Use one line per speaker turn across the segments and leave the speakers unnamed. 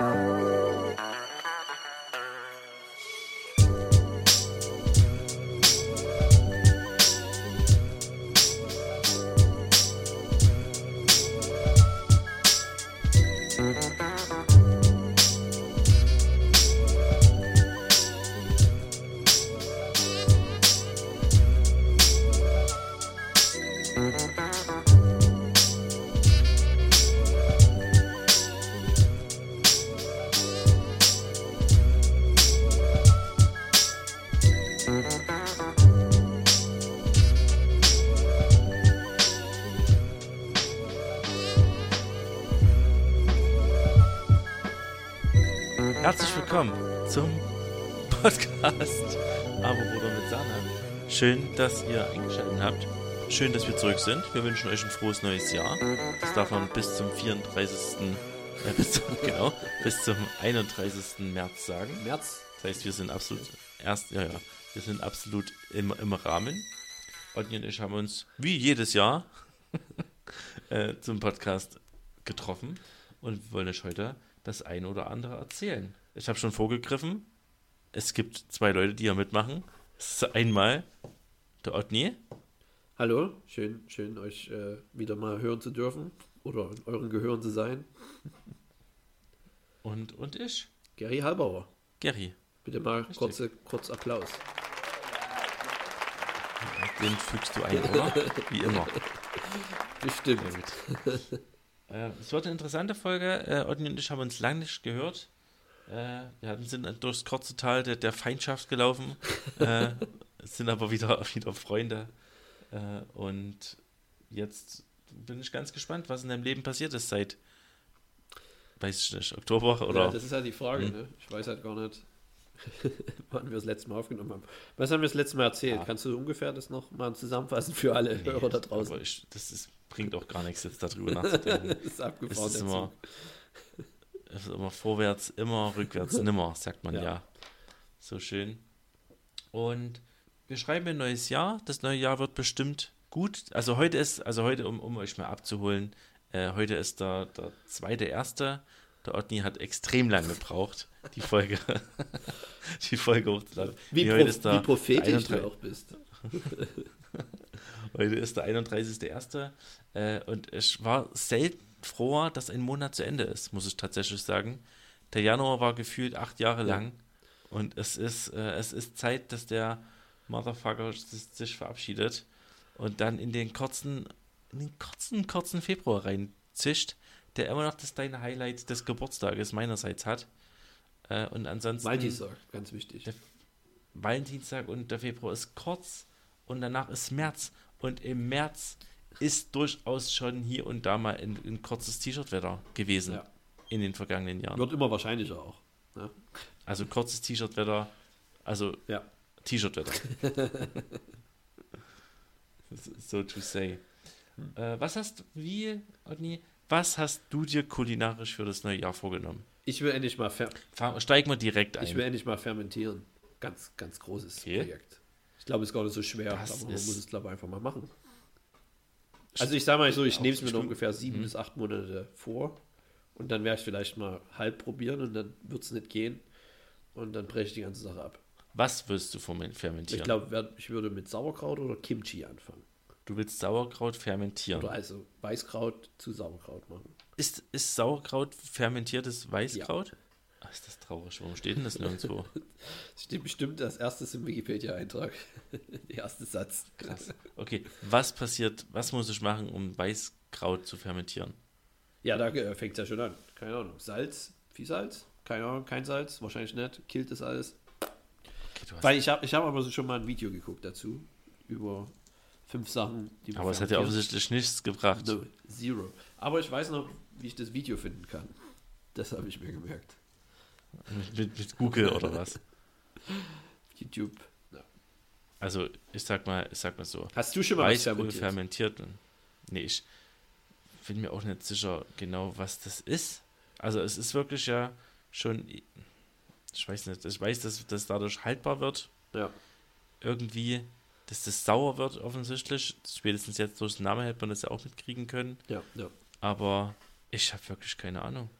Oh. Schön, dass ihr eingeschaltet habt. Schön, dass wir zurück sind. Wir wünschen euch ein frohes neues Jahr. Das darf man bis zum 34. Äh, bis zum, genau, bis zum 31. März sagen.
März.
Das heißt, wir sind absolut erst, ja, ja, wir sind absolut im, im Rahmen. Otni und ich haben uns wie jedes Jahr äh, zum Podcast getroffen und wollen euch heute das ein oder andere erzählen. Ich habe schon vorgegriffen. Es gibt zwei Leute, die hier mitmachen. Das ist einmal der Otni.
Hallo, schön, schön euch äh, wieder mal hören zu dürfen oder in euren Gehören zu sein.
Und, und ich,
Gary Halbauer.
Gary.
Bitte mal kurze, kurz Applaus.
Den fügst du ein, oder? Wie immer.
Bestimmt.
Äh, es wird eine interessante Folge. Äh, Otni und ich haben uns lange nicht gehört. Äh, wir hatten, sind durchs kurze Tal der, der Feindschaft gelaufen, äh, sind aber wieder, wieder Freunde. Äh, und jetzt bin ich ganz gespannt, was in deinem Leben passiert ist seit, weiß ich nicht, Oktober oder.
Ja, das ist halt die Frage,
Hm.
ne? Ich weiß halt gar nicht, wann wir das letzte Mal aufgenommen haben. Was haben wir das letzte Mal erzählt?
Ah.
Kannst du ungefähr das noch mal zusammenfassen für alle
Nee,
Hörer da draußen?
Ich, das ist, bringt auch gar nichts, jetzt darüber nachzudenken.
das ist abgefahren.
ist
der
immer,
Zug.
Es ist immer vorwärts, immer rückwärts, nimmer, sagt man ja.
Ja.
So schön. Und wir schreiben ein neues Jahr. Das neue Jahr wird bestimmt gut. Also heute ist, also heute, um, um euch mal abzuholen, äh, heute ist der, der zweite erste. Der Otni hat extrem lange gebraucht, die Folge, die Folge hochzuladen.
Wie,
Nee, heute ist der
wie prophetisch
31
du auch bist.
Heute ist der 31.01. Äh, und ich war selten froher, dass ein Monat zu Ende ist, muss ich tatsächlich sagen. Der Januar war gefühlt acht Jahre
Ja.
lang. Und es ist, äh, es ist Zeit, dass der Motherfucker sich, verabschiedet und dann in den kurzen, in den kurzen, kurzen Februar reinzischt, der immer noch das deine Highlight des Geburtstages meinerseits hat. Äh, und ansonsten.
Valentinstag, ganz wichtig.
Der- Valentinstag und der Februar ist kurz und danach ist März. Und im März ist durchaus schon hier und da mal ein, kurzes T-Shirt-Wetter gewesen
Ja.
in den vergangenen Jahren.
Wird immer wahrscheinlicher auch. Ne?
Also kurzes T-Shirt-Wetter, also
Ja.
T-Shirt-Wetter. so to say. Äh, was hast wie, Odni, was hast du dir kulinarisch für das neue Jahr vorgenommen?
Ich will endlich mal fer
Fahr, steigen wir direkt ein.
Ich will endlich mal fermentieren. Ganz, ganz großes
Okay.
Projekt. Ich glaube, es ist gar nicht so schwer,
Das
aber man
ist-
muss es, glaube ich, einfach mal machen. Also ich sage mal so, ich nehme es mir noch ungefähr sieben
Mhm.
bis acht Monate vor und dann werde ich vielleicht mal halb probieren und dann wird es nicht gehen und dann breche ich die ganze Sache ab.
Was willst du fermen- fermentieren?
Ich glaube, ich würde mit Sauerkraut oder Kimchi anfangen.
du willst Sauerkraut fermentieren.
Oder also Weißkraut zu Sauerkraut machen.
Ist, ist Sauerkraut fermentiertes Weißkraut? Ach, ist das traurig. Warum steht denn das nirgendwo?
Das steht bestimmt als erstes im Wikipedia-Eintrag. Der erste Satz.
Krass. Okay, was passiert, was muss ich machen, um Weißkraut zu fermentieren?
Ja, da fängt es ja schon an. Keine Ahnung. Salz, viel Salz? Keine Ahnung, kein Salz, wahrscheinlich nicht. Killt das alles.
Okay,
Weil ich habe ich hab aber so schon mal ein Video geguckt dazu. Über fünf Sachen, die man
aber es hat ja offensichtlich nichts gebracht.
No, zero. Aber ich weiß noch, wie ich das Video finden kann. Das habe ich mir gemerkt.
Mit, mit, Google oder was?
YouTube. Ja.
Also, ich sag mal, ich sag mal so.
Hast du schon mal was
Weißkohl
fermentiert?
fermentiert. Nee, ich bin mir auch nicht sicher genau, was das ist. Also es ist wirklich ja schon, ich weiß nicht, ich weiß, dass das dadurch haltbar wird,
Ja.
irgendwie, dass das sauer wird offensichtlich. Spätestens jetzt durch den Namen hätte man das ja auch mitkriegen können.
Ja, ja.
Aber ich habe wirklich keine Ahnung.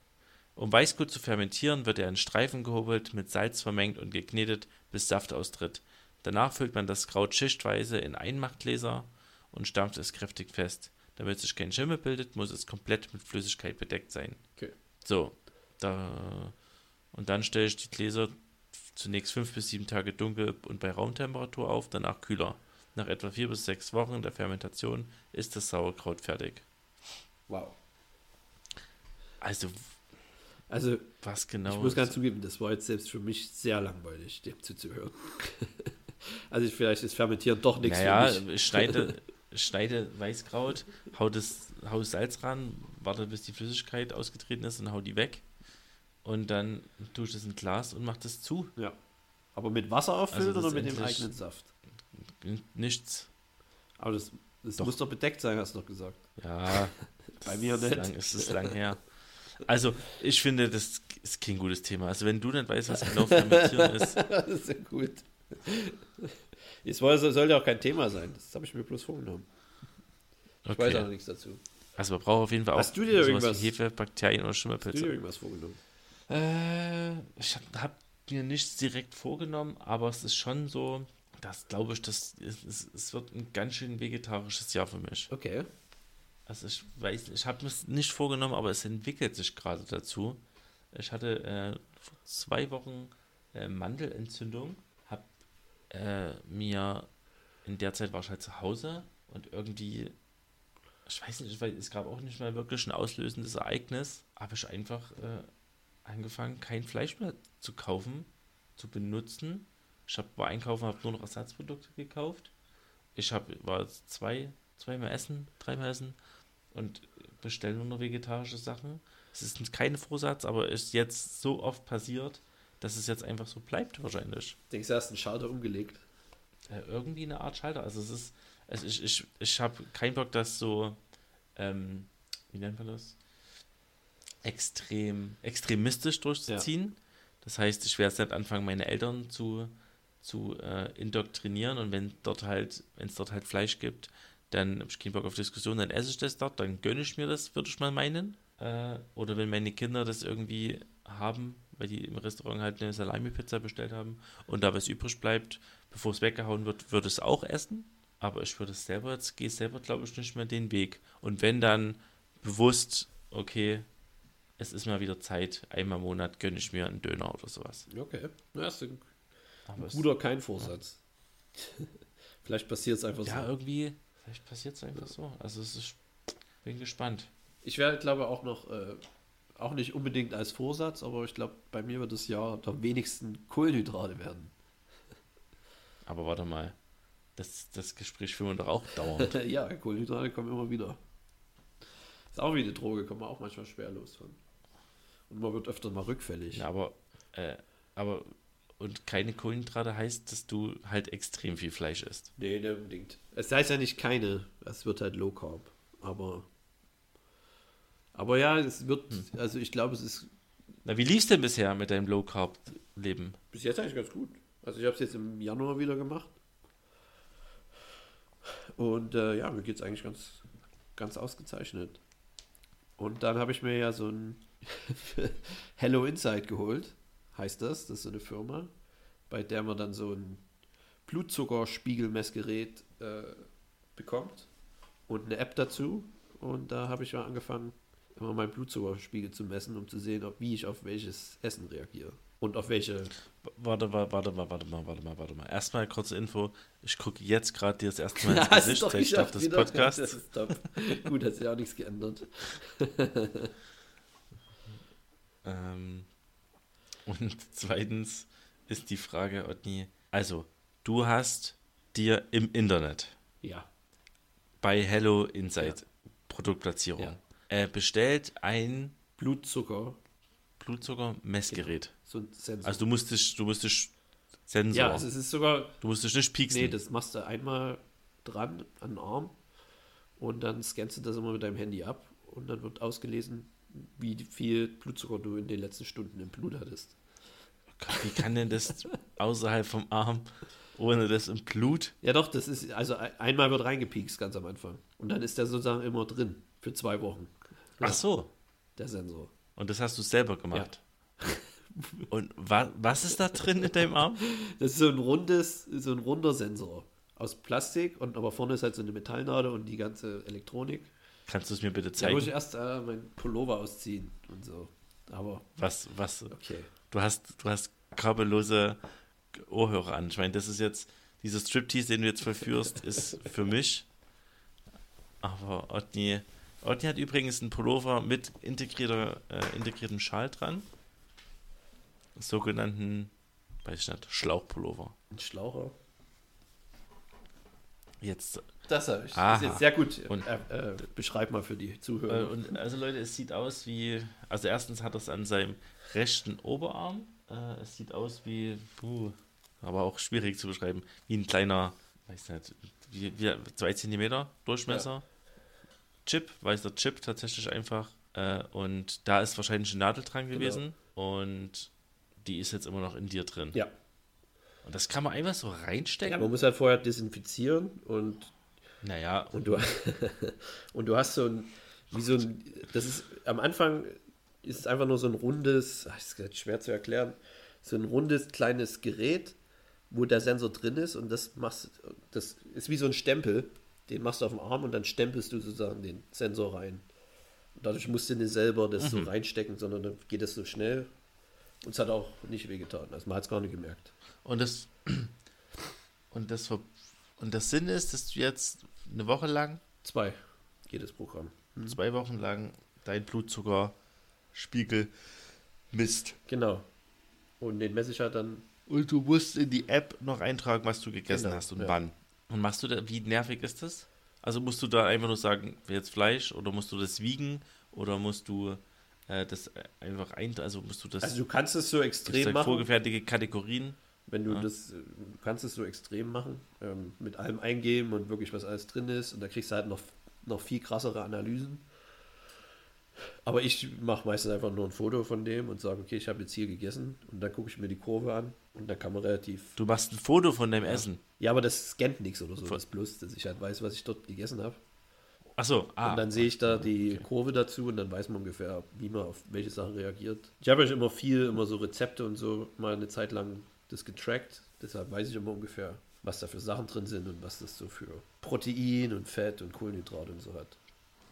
Um Weißgut zu fermentieren, wird er in Streifen gehobelt, mit Salz vermengt und geknetet, bis Saft austritt. Danach füllt man das Kraut schichtweise in Einmachgläser und stampft es kräftig fest. Damit sich kein Schimmel bildet, muss es komplett mit Flüssigkeit bedeckt sein.
Okay.
So, da, und dann stelle ich die Gläser zunächst fünf bis sieben Tage dunkel und bei Raumtemperatur auf, danach kühler. Nach etwa vier bis sechs Wochen der Fermentation ist das Sauerkraut fertig.
Wow.
Also,
Also,
was genau?
ich muss ganz zugeben, das war jetzt selbst für mich sehr langweilig, dem zuzuhören. also, ich, vielleicht ist Fermentieren doch nichts
naja,
für mich.
ich schneide, schneide Weißkraut, hau das hau Salz ran, warte bis die Flüssigkeit ausgetreten ist und hau die weg. Und dann tue ich das in ein Glas und mach das zu.
Ja. Aber mit Wasser auffüllen
Also
oder mit dem eigenen Saft?
Nichts.
Aber das, das
Doch.
muss doch bedeckt sein, hast du doch gesagt.
Ja,
Bei mir nicht.
Lang, es ist lang her. Also, ich finde, das ist kein gutes Thema. Also, wenn du nicht weißt, was genau Fermentieren ist,
das ist ja gut. Es soll, soll ja auch kein Thema sein. Das habe ich mir bloß vorgenommen. Ich weiß auch noch
okay.
nichts dazu.
Also, man braucht auf jeden Fall auch
Hast du dir irgendwas-
Hefe, Bakterien oder
Hast du
Schimmelpilze.
dir irgendwas vorgenommen?
Äh, ich habe hab mir nichts direkt vorgenommen, aber es ist schon so, dass glaube ich, das es, es wird ein ganz schön vegetarisches Jahr für mich.
Okay.
Also ich weiß, ich habe es nicht vorgenommen, aber es entwickelt sich gerade dazu. Ich hatte äh, zwei Wochen äh, Mandelentzündung, habe äh, mir in der Zeit war ich halt zu Hause und irgendwie, ich weiß nicht, weil es gab auch nicht mal wirklich ein auslösendes Ereignis, habe ich einfach äh, angefangen, kein Fleisch mehr zu kaufen, zu benutzen. Ich habe bei Einkaufen habe nur noch Ersatzprodukte gekauft. Ich habe war zwei, zweimal essen, dreimal essen und bestelle nur noch vegetarische Sachen. Es ist kein Vorsatz, aber ist jetzt so oft passiert, dass es jetzt einfach so bleibt wahrscheinlich.
Denkst du, hast einen Schalter umgelegt?
Äh, irgendwie eine Art Schalter. Also es ist, es ich, ich, ich habe keinen Bock, das so, ähm, wie nennt man das? Extrem, extremistisch durchzuziehen. Das heißt, ich werde jetzt nicht anfangen, meine Eltern zu, zu äh, indoktrinieren und wenn dort halt, wenn es dort halt Fleisch gibt, dann habe ich keinen Bock auf Diskussion, dann esse ich das dort, dann gönne ich mir das, würde ich mal meinen. Äh, oder wenn meine Kinder das irgendwie haben, weil die im Restaurant halt eine Salami-Pizza bestellt haben und da was übrig bleibt, bevor es weggehauen wird, würde es auch essen. Aber ich würde es selber jetzt, gehe selber, glaube ich, nicht mehr den Weg. Und wenn dann bewusst, okay, es ist mal wieder Zeit, einmal im Monat gönne ich mir einen Döner oder sowas.
Okay. Ja, ist ein
es,
guter kein Vorsatz. Vielleicht passiert es einfach
ja,
so.
irgendwie, vielleicht passiert es einfach so. Also es ist, bin gespannt.
Ich werde, glaube auch noch, äh, auch nicht unbedingt als Vorsatz, aber ich glaube, bei mir wird das Jahr der wenigsten Kohlenhydrate werden.
Aber warte mal, das, das Gespräch führen wir doch auch dauernd.
ja, Kohlenhydrate kommen immer wieder. Ist auch wie eine Droge, kommt man auch manchmal schwer los von. Und man wird öfter mal rückfällig.
Ja, aber, äh, aber, und keine Kohlenhydrate heißt, dass du halt extrem viel Fleisch isst.
Nee, nicht unbedingt. Es heißt ja nicht keine, es wird halt Low Carb. Aber, aber ja, es wird, also ich glaube, es ist
Na, wie lief's denn bisher mit deinem Low Carb Leben?
bis jetzt eigentlich ganz gut. Also ich habe es jetzt im Januar wieder gemacht. Und äh, ja, mir geht es eigentlich ganz, ganz ausgezeichnet. Und dann habe ich mir ja so ein Hello Insight geholt, heißt das. Das ist so eine Firma, bei der man dann so ein Blutzuckerspiegelmessgerät äh, bekommt und eine App dazu. Und da habe ich mal angefangen, immer meinen Blutzuckerspiegel zu messen, um zu sehen, ob, wie ich auf welches Essen reagiere. Und auf welche
Warte mal, warte mal, warte mal, warte mal, warte mal. Erstmal kurze Info. Ich gucke jetzt gerade dir das erste Mal ins
Hast
Gesicht
geschafft
des
wieder.
Podcasts.
Das ist top. Gut, hat sich auch nichts geändert.
Ähm, und zweitens ist die Frage, Otni, also, du hast dir im Internet
Ja.
bei Hello Insight Produktplatzierung
Ja.
äh, bestellt ein
Blutzucker,
Blutzucker-Messgerät.
so ein Sensor.
Also du musstest, du musstest Sensor.
ja, also es ist sogar,
du musstest nicht pieksen.
nee, das machst du einmal dran an den Arm und dann scannst du das immer mit deinem Handy ab und dann wird ausgelesen, wie viel Blutzucker du in den letzten Stunden im Blut hattest.
Gott, Wie kann denn das außerhalb vom Arm, ohne das im Blut?
Ja doch, das ist, also ein- einmal wird reingepiekst ganz am Anfang und dann ist der sozusagen immer drin für zwei Wochen,
Ach so.
der Sensor.
Und das hast du selber gemacht. Und wa was ist da drin in deinem Arm?
Das ist so ein rundes, so ein runder Sensor aus Plastik und aber vorne ist halt so eine Metallnadel und die ganze Elektronik.
Kannst du es mir bitte zeigen?
muss ich erst äh, mein Pullover ausziehen und so. Aber
was, was,
okay.
du hast, du hast kabellose Ohrhörer an. Ich meine, das ist jetzt, dieser Striptease, den du jetzt vollführst, ist für mich. Aber Otni, Otni hat übrigens einen Pullover mit integrierter, äh, integriertem Schal dran. Sogenannten, weiß ich nicht, Schlauchpullover.
Ein Schlaucher.
Jetzt
Das habe ich. Das ist jetzt sehr gut.
Und-
äh, äh, beschreib mal für die
Äh,
Zuhörer.
und also Leute, es sieht aus wie, also erstens hat er es an seinem rechten Oberarm. Äh, es sieht aus wie, puh, aber auch schwierig zu beschreiben, wie ein kleiner, weiß nicht, wie, wie zwei Zentimeter Durchmesser. Chip, weiß der Chip tatsächlich einfach. Äh, und da ist wahrscheinlich eine Nadel dran
Genau.
gewesen und die ist jetzt immer noch in dir drin.
ja.
Und das kann man einfach so
ja,
reinstecken.
man muss halt vorher desinfizieren und
naja,
Und du, und du hast so ein, wie so ein, das ist, am Anfang ist es einfach nur so ein rundes, ach, das ist schwer zu erklären, so ein rundes kleines Gerät, wo der Sensor drin ist und das machst, das ist wie so ein Stempel, den machst du auf dem Arm und dann stempelst du sozusagen den Sensor rein. Und dadurch musst du nicht selber das so reinstecken, sondern dann geht es so schnell und es hat auch nicht wehgetan. Also man hat es gar nicht gemerkt.
Und das und das und das Sinn ist, dass du jetzt eine Woche lang,
Zwei das Programm.
zwei Wochen lang dein Blutzuckerspiegel misst.
Genau. Und den messe ich halt dann
Und du musst in die App noch eintragen, was du gegessen
Genau,
hast und
ja.
wann. Und machst du da, wie nervig ist das? Also musst du da einfach nur sagen, jetzt Fleisch oder musst du das wiegen oder musst du äh, das einfach ein, also musst du das
Also du kannst es so extrem machen,
vorgefertigte Kategorien?
Wenn du
Ja.
das, äh, du kannst es so extrem machen, ähm, mit allem eingeben und wirklich was alles drin ist und da kriegst du halt noch, noch viel krassere Analysen. Aber ich mache meistens einfach nur ein Foto von dem und sage, okay, ich habe jetzt hier gegessen und dann gucke ich mir die Kurve an und dann kann man relativ.
Du machst ein Foto von deinem Essen.
Ja, aber das scannt nichts oder so, das bloß, dass ich halt weiß, was ich dort gegessen habe.
Achso, ah,
Und dann sehe ich da die Kurve dazu und dann weiß man ungefähr, wie man auf welche Sachen reagiert. Ich habe euch immer viel, immer so Rezepte und so mal eine Zeit lang das getrackt. Deshalb weiß ich immer ungefähr, was da für Sachen drin sind und was das so für Protein und Fett und Kohlenhydrate und so hat.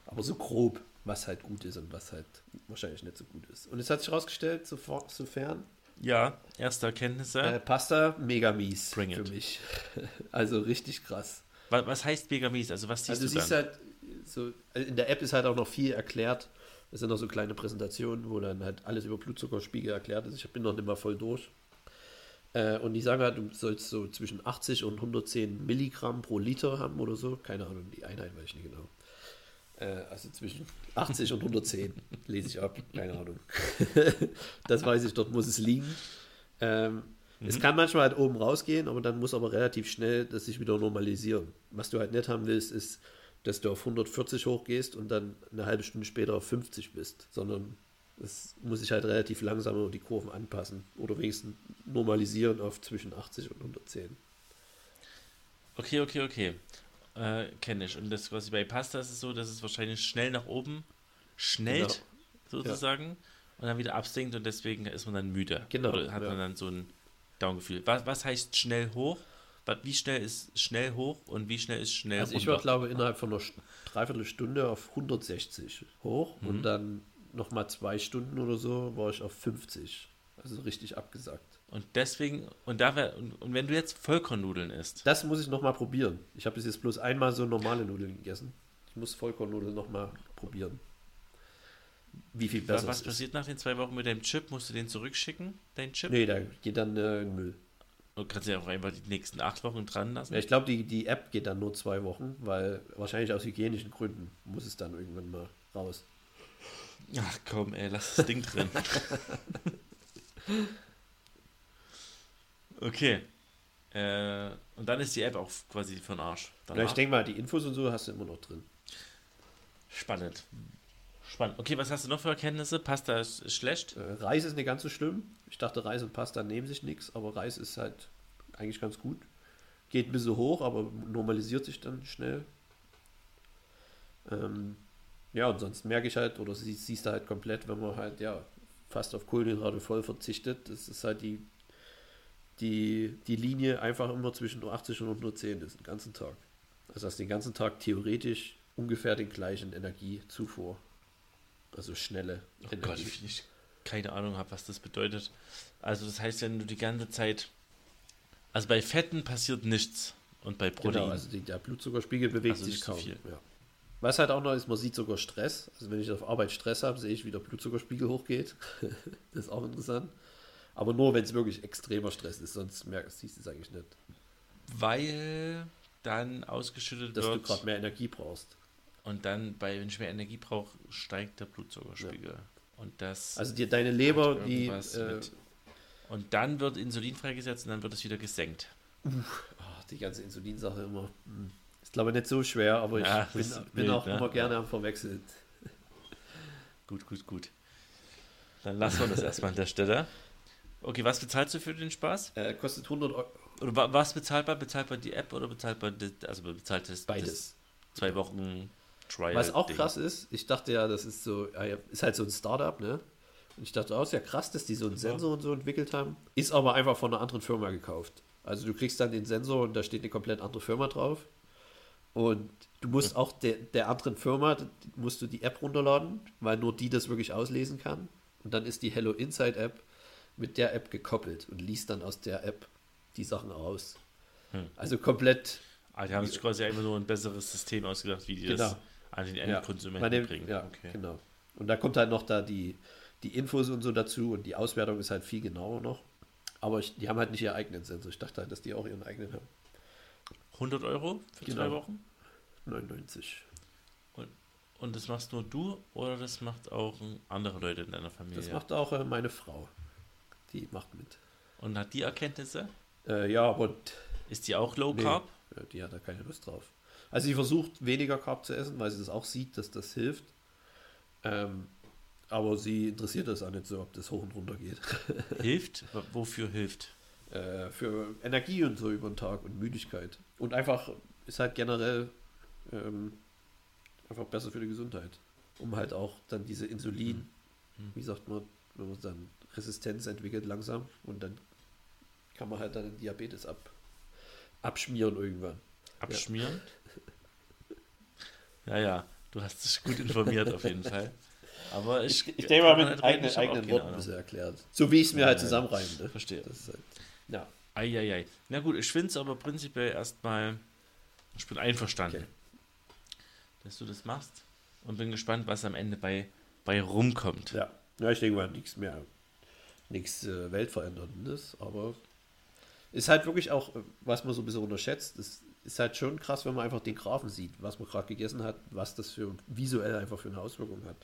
Aber so grob, was halt gut ist und was halt wahrscheinlich nicht so gut ist. Und es hat sich herausgestellt, sofern,
ja, erste Erkenntnisse.
äh, Pasta mega mies
Bring
für
it.
mich. also richtig krass.
was, was heißt Vegamies? Also was siehst
Also du
du
siehst
dann?
halt so, also in der App ist halt auch noch viel erklärt. Es sind noch so kleine Präsentationen, wo dann halt alles über Blutzuckerspiegel erklärt ist. Ich bin noch nicht mal voll durch. Äh, und die sagen halt, du sollst so zwischen 80 und 110 Milligramm pro Liter haben oder so. Keine Ahnung, die Einheit weiß ich nicht genau. Äh, also zwischen 80 und 110 lese ich ab. Keine Ahnung. das weiß ich, dort muss es liegen. Ähm, Es kann manchmal halt oben rausgehen, aber dann muss aber relativ schnell das sich wieder normalisieren. Was du halt nicht haben willst, ist, dass du auf 140 hochgehst und dann eine halbe Stunde später auf 50 bist, sondern es muss sich halt relativ langsam die Kurven anpassen oder wenigstens normalisieren auf zwischen 80 und 110.
Okay, okay, okay. Äh, Kenne ich. Und das quasi bei Pasta ist es so, dass es wahrscheinlich schnell nach oben schnellt,
Genau.
sozusagen, und dann wieder absinkt und deswegen ist man dann müde.
Genau,
Oder hat
ja.
man dann so ein Downgefühl. Was, was heißt schnell hoch? Wie schnell ist schnell hoch und wie schnell ist schnell
Also ich
runter?
war, glaube innerhalb von einer St- Dreiviertelstunde auf 160 hoch
Mhm.
und dann nochmal zwei Stunden oder so war ich auf 50. Also richtig abgesagt.
Und deswegen, und da wär, und, und wenn du jetzt Vollkornnudeln isst,
Das muss ich nochmal probieren. Ich habe bis jetzt bloß einmal so normale Nudeln gegessen. Ich muss Vollkornnudeln nochmal probieren. Wie viel besser
was passiert nach den zwei Wochen mit deinem Chip? Musst du den zurückschicken, deinen Chip?
Nee, da geht dann äh, in Müll.
Du kannst ja auch einfach die nächsten acht Wochen dran lassen.
Ja, ich glaube, die, die App geht dann nur zwei Wochen, weil wahrscheinlich aus hygienischen Gründen muss es dann irgendwann mal raus.
Ach komm, ey, lass das Ding drin. okay. Äh, und dann ist die App auch quasi den Arsch.
Ja, ich denke mal, die Infos und so hast du immer noch drin.
Spannend. Spannend. Okay, was hast du noch für Erkenntnisse? Pasta ist, ist schlecht.
Äh, Reis ist nicht ganz so schlimm. Ich dachte, Reis und Pasta nehmen sich nichts, aber Reis ist halt eigentlich ganz gut. Geht ein bisschen hoch, aber normalisiert sich dann schnell. Ähm, Ja, und sonst merke ich halt, oder sie, siehst du halt komplett, wenn man halt, ja, fast auf Kohlenhydrate voll verzichtet, das ist halt die, die, die Linie einfach immer zwischen 80 und 110 ist, den ganzen Tag. Also hast den ganzen Tag theoretisch ungefähr den gleichen Energiezufuhr. Also schnelle
Oh Gott, wie ich keine Ahnung habe, was das bedeutet. Also das heißt ja nur die ganze Zeit. Also bei Fetten passiert nichts und bei Protein.
Genau, also der Blutzuckerspiegel bewegt
Also
sich
so
kaum.
viel.
Ja. Was halt auch noch ist, man sieht sogar Stress. Also wenn ich auf Arbeit Stress habe, sehe ich, wie der Blutzuckerspiegel hochgeht. das ist auch interessant. Aber nur, wenn es wirklich extremer Stress ist, sonst merkst, siehst du es eigentlich nicht.
Weil dann ausgeschüttet
Dass du
wird
gerade mehr Energie brauchst.
und dann bei wenn ich mehr Energie brauche, steigt der Blutzuckerspiegel. Und das
Also dir, deine Leber, die. Äh,
und dann wird Insulin freigesetzt und dann wird es wieder gesenkt.
ach, die ganze Insulinsache immer. hm, Ist glaube ich nicht so schwer, aber ich
Ja,
bin, bin
wild,
auch
ne?
immer gerne am Verwechseln.
Gut, gut, gut. Dann lassen wir das erstmal an der Stelle. Okay, was bezahlst du für den Spaß?
Äh, kostet 100 Euro.
Oder wa- was bezahlbar? Bezahlt man die App oder bezahlt man das, also bezahlt das,
Beides.
das zwei Wochen Trial?
Was auch
Ding?
krass ist, ich dachte ja, das ist so, ah ist halt so ein Startup, ne? Und ich dachte, auch ist ja krass, dass die so einen Sensor und so entwickelt haben. Ist aber einfach von einer anderen Firma gekauft. Also du kriegst dann den Sensor und da steht eine komplett andere Firma drauf. Und du musst auch der, der anderen Firma, musst du die App runterladen, weil nur die das wirklich auslesen kann. Und dann ist die Hello Inside App mit der App gekoppelt und liest dann aus der App die Sachen aus.
Hm.
Also komplett
die haben sich quasi einfach nur ein besseres System ausgedacht, wie die
Genau.
das an den
Ja,
Endkonsumenten
dem-
bringen.
Ja,
okay.
genau. Und da kommt halt noch da die, die Infos und so dazu und die Auswertung ist halt viel genauer noch. Aber ich, die haben halt nicht ihren eigenen Sensor. Ich dachte halt, dass die auch ihren eigenen haben.
100 Euro für
Genau.
zwei Wochen?
99.
Und das machst nur du oder das macht auch andere Leute in deiner Familie?
Das macht auch äh, meine Frau. Die macht mit.
Und hat die Erkenntnisse?
Äh, ja, aber
Ist die auch Low
Nee.
Carb?
die hat da keine Lust drauf. Also sie versucht weniger Carb zu essen, weil sie das auch sieht, dass das hilft. Ähm, aber sie interessiert das auch nicht so, ob das hoch und runter geht.
Hilft? Wofür hilft?
Äh, für Energie und so über den Tag und Müdigkeit. Und einfach ist halt generell ähm, einfach besser für die Gesundheit. Um halt auch dann diese Insulin,
Mhm.
wie sagt man, wenn man dann Resistenz entwickelt langsam und dann kann man halt dann den Diabetes ab, abschmieren irgendwann.
Abschmieren? Ja, ja, du hast dich gut informiert auf jeden Fall. Aber ich,
Ich denke mal mit
halt
eigenen,
ich
eigenen Worten ein
Ahnung.
bisschen erklärt. So wie ich es mir
Ja,
halt
ja.
zusammenreimen. Ne?
Verstehe.
Das ist halt, ja.
Eieiei. Na gut, ich finde es aber prinzipiell erstmal, ich bin einverstanden,
Okay.
dass du das machst und bin gespannt, was am Ende bei, bei rumkommt.
Ja. ja, ich denke mal, nichts mehr, nichts äh, Weltveränderndes, aber ist halt wirklich auch, was man so ein bisschen unterschätzt, ist, ist halt schon krass, wenn man einfach den Graphen sieht, was man gerade gegessen hat, was das für visuell einfach für eine Auswirkung hat.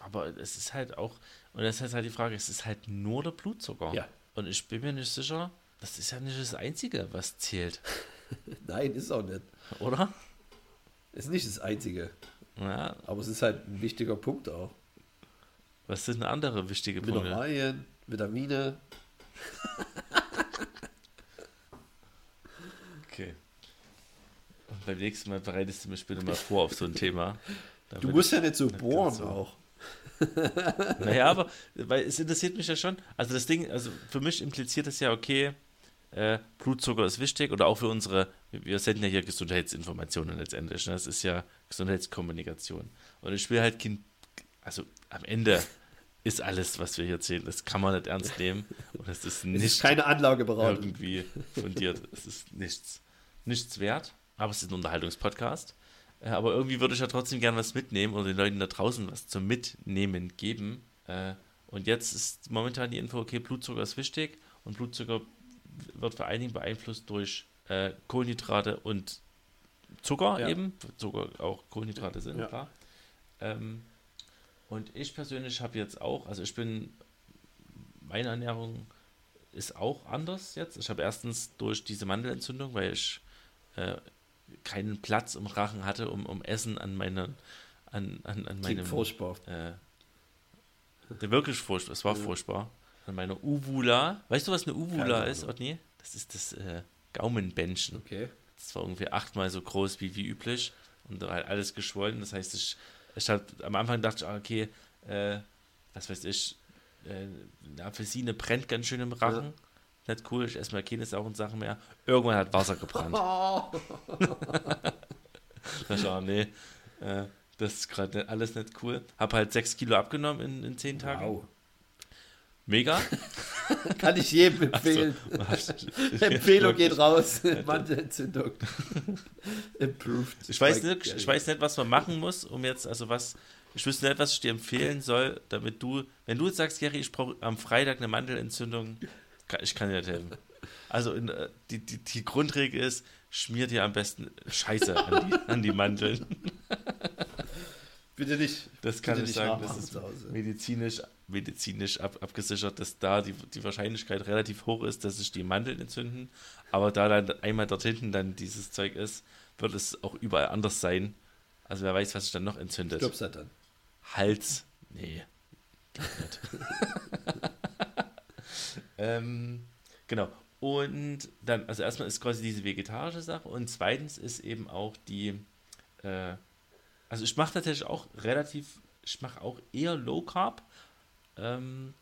Aber es ist halt auch, und das ist halt die Frage, es ist halt nur der Blutzucker.
Ja.
Und ich bin mir nicht sicher, das ist ja nicht das Einzige, was zählt,
Nein, ist auch nicht.
oder?
Ist nicht das Einzige,
Ja,
aber es ist halt ein wichtiger Punkt auch.
was sind andere wichtige Punkte?
Mineralien, Vitamine.
Okay. Und beim nächsten Mal bereitest du mich bitte mal vor auf so ein Thema.
Du musst ja nicht so bohren
so.
auch.
Naja, aber weil es interessiert mich ja schon. Also das Ding, also für mich impliziert es ja, okay, äh, Blutzucker ist wichtig oder auch für unsere, wir senden ja hier Gesundheitsinformationen letztendlich. Ne? Das ist ja Gesundheitskommunikation. Und ich will halt Kind, also am Ende ist alles, was wir hier erzählen, das kann man nicht ernst nehmen und es ist
Es
nicht
ist keine Anlageberatung.
irgendwie fundiert. es ist nichts, nichts wert, aber es ist ein Unterhaltungspodcast. Äh, Aber irgendwie würde ich ja trotzdem gern was mitnehmen oder den Leuten da draußen was zum Mitnehmen geben. Äh, Und jetzt ist momentan die Info, okay, Blutzucker ist wichtig und Blutzucker wird vor allen Dingen beeinflusst durch äh, Kohlenhydrate und Zucker
Ja.
eben. Zucker auch Kohlenhydrate sind,
Ja.
klar. Ähm, und ich persönlich habe jetzt auch, also ich bin, meine Ernährung ist auch anders jetzt. Ich habe erstens durch diese Mandelentzündung, weil ich äh, keinen Platz im Rachen hatte, um, um Essen an meinen, an, an, an
Klingt
meinem
furchtbar.
äh, wirklich furchtbar, es war
Ja.
furchtbar. An meiner Uvula. Weißt du, was eine Uvula ist. Otni? Das ist das äh, Gaumenbändchen.
Okay.
Das war ungefähr achtmal so groß wie, wie üblich und halt alles geschwollen. Das heißt, ich Ich hab, am Anfang dachte ich, ah, okay, äh, was weiß ich, äh, eine Apfelsine brennt ganz schön im Rachen. Nicht cool, ich esse mal keine sauren Sachen mehr. Irgendwann hat Wasser gebrannt. Da ich, oh, nee, äh, das ist gerade alles nicht cool. Hab halt 6 Kilo abgenommen in, in 10 Tagen.
Wow.
Mega.
Kann ich jedem empfehlen.
Also,
Empfehlung geht raus. Mandelentzündung. Improved.
Ich weiß, nicht, ich weiß nicht, was man machen muss, um jetzt, also was, ich wüsste nicht, was ich dir empfehlen soll, damit du, wenn du jetzt sagst, Gary, ich brauche am Freitag eine Mandelentzündung, ich kann dir nicht helfen. Also in, äh, die, die, die Grundregel ist, schmier dir am besten Scheiße an die, an die Mandeln.
Bitte nicht.
Das kann
bitte
ich sagen, das ist medizinisch, medizinisch ab, abgesichert, dass da die, die Wahrscheinlichkeit relativ hoch ist, dass sich die Mandeln entzünden. Aber da dann einmal dort hinten dann dieses Zeug ist, wird es auch überall anders sein. Also wer weiß, was sich dann noch entzündet.
Dann.
Hals. Nee. Ähm, genau. Und dann, also erstmal ist quasi diese vegetarische Sache und zweitens ist eben auch die, äh, also ich mache tatsächlich auch relativ, ich mache auch eher Low Carb, ähm,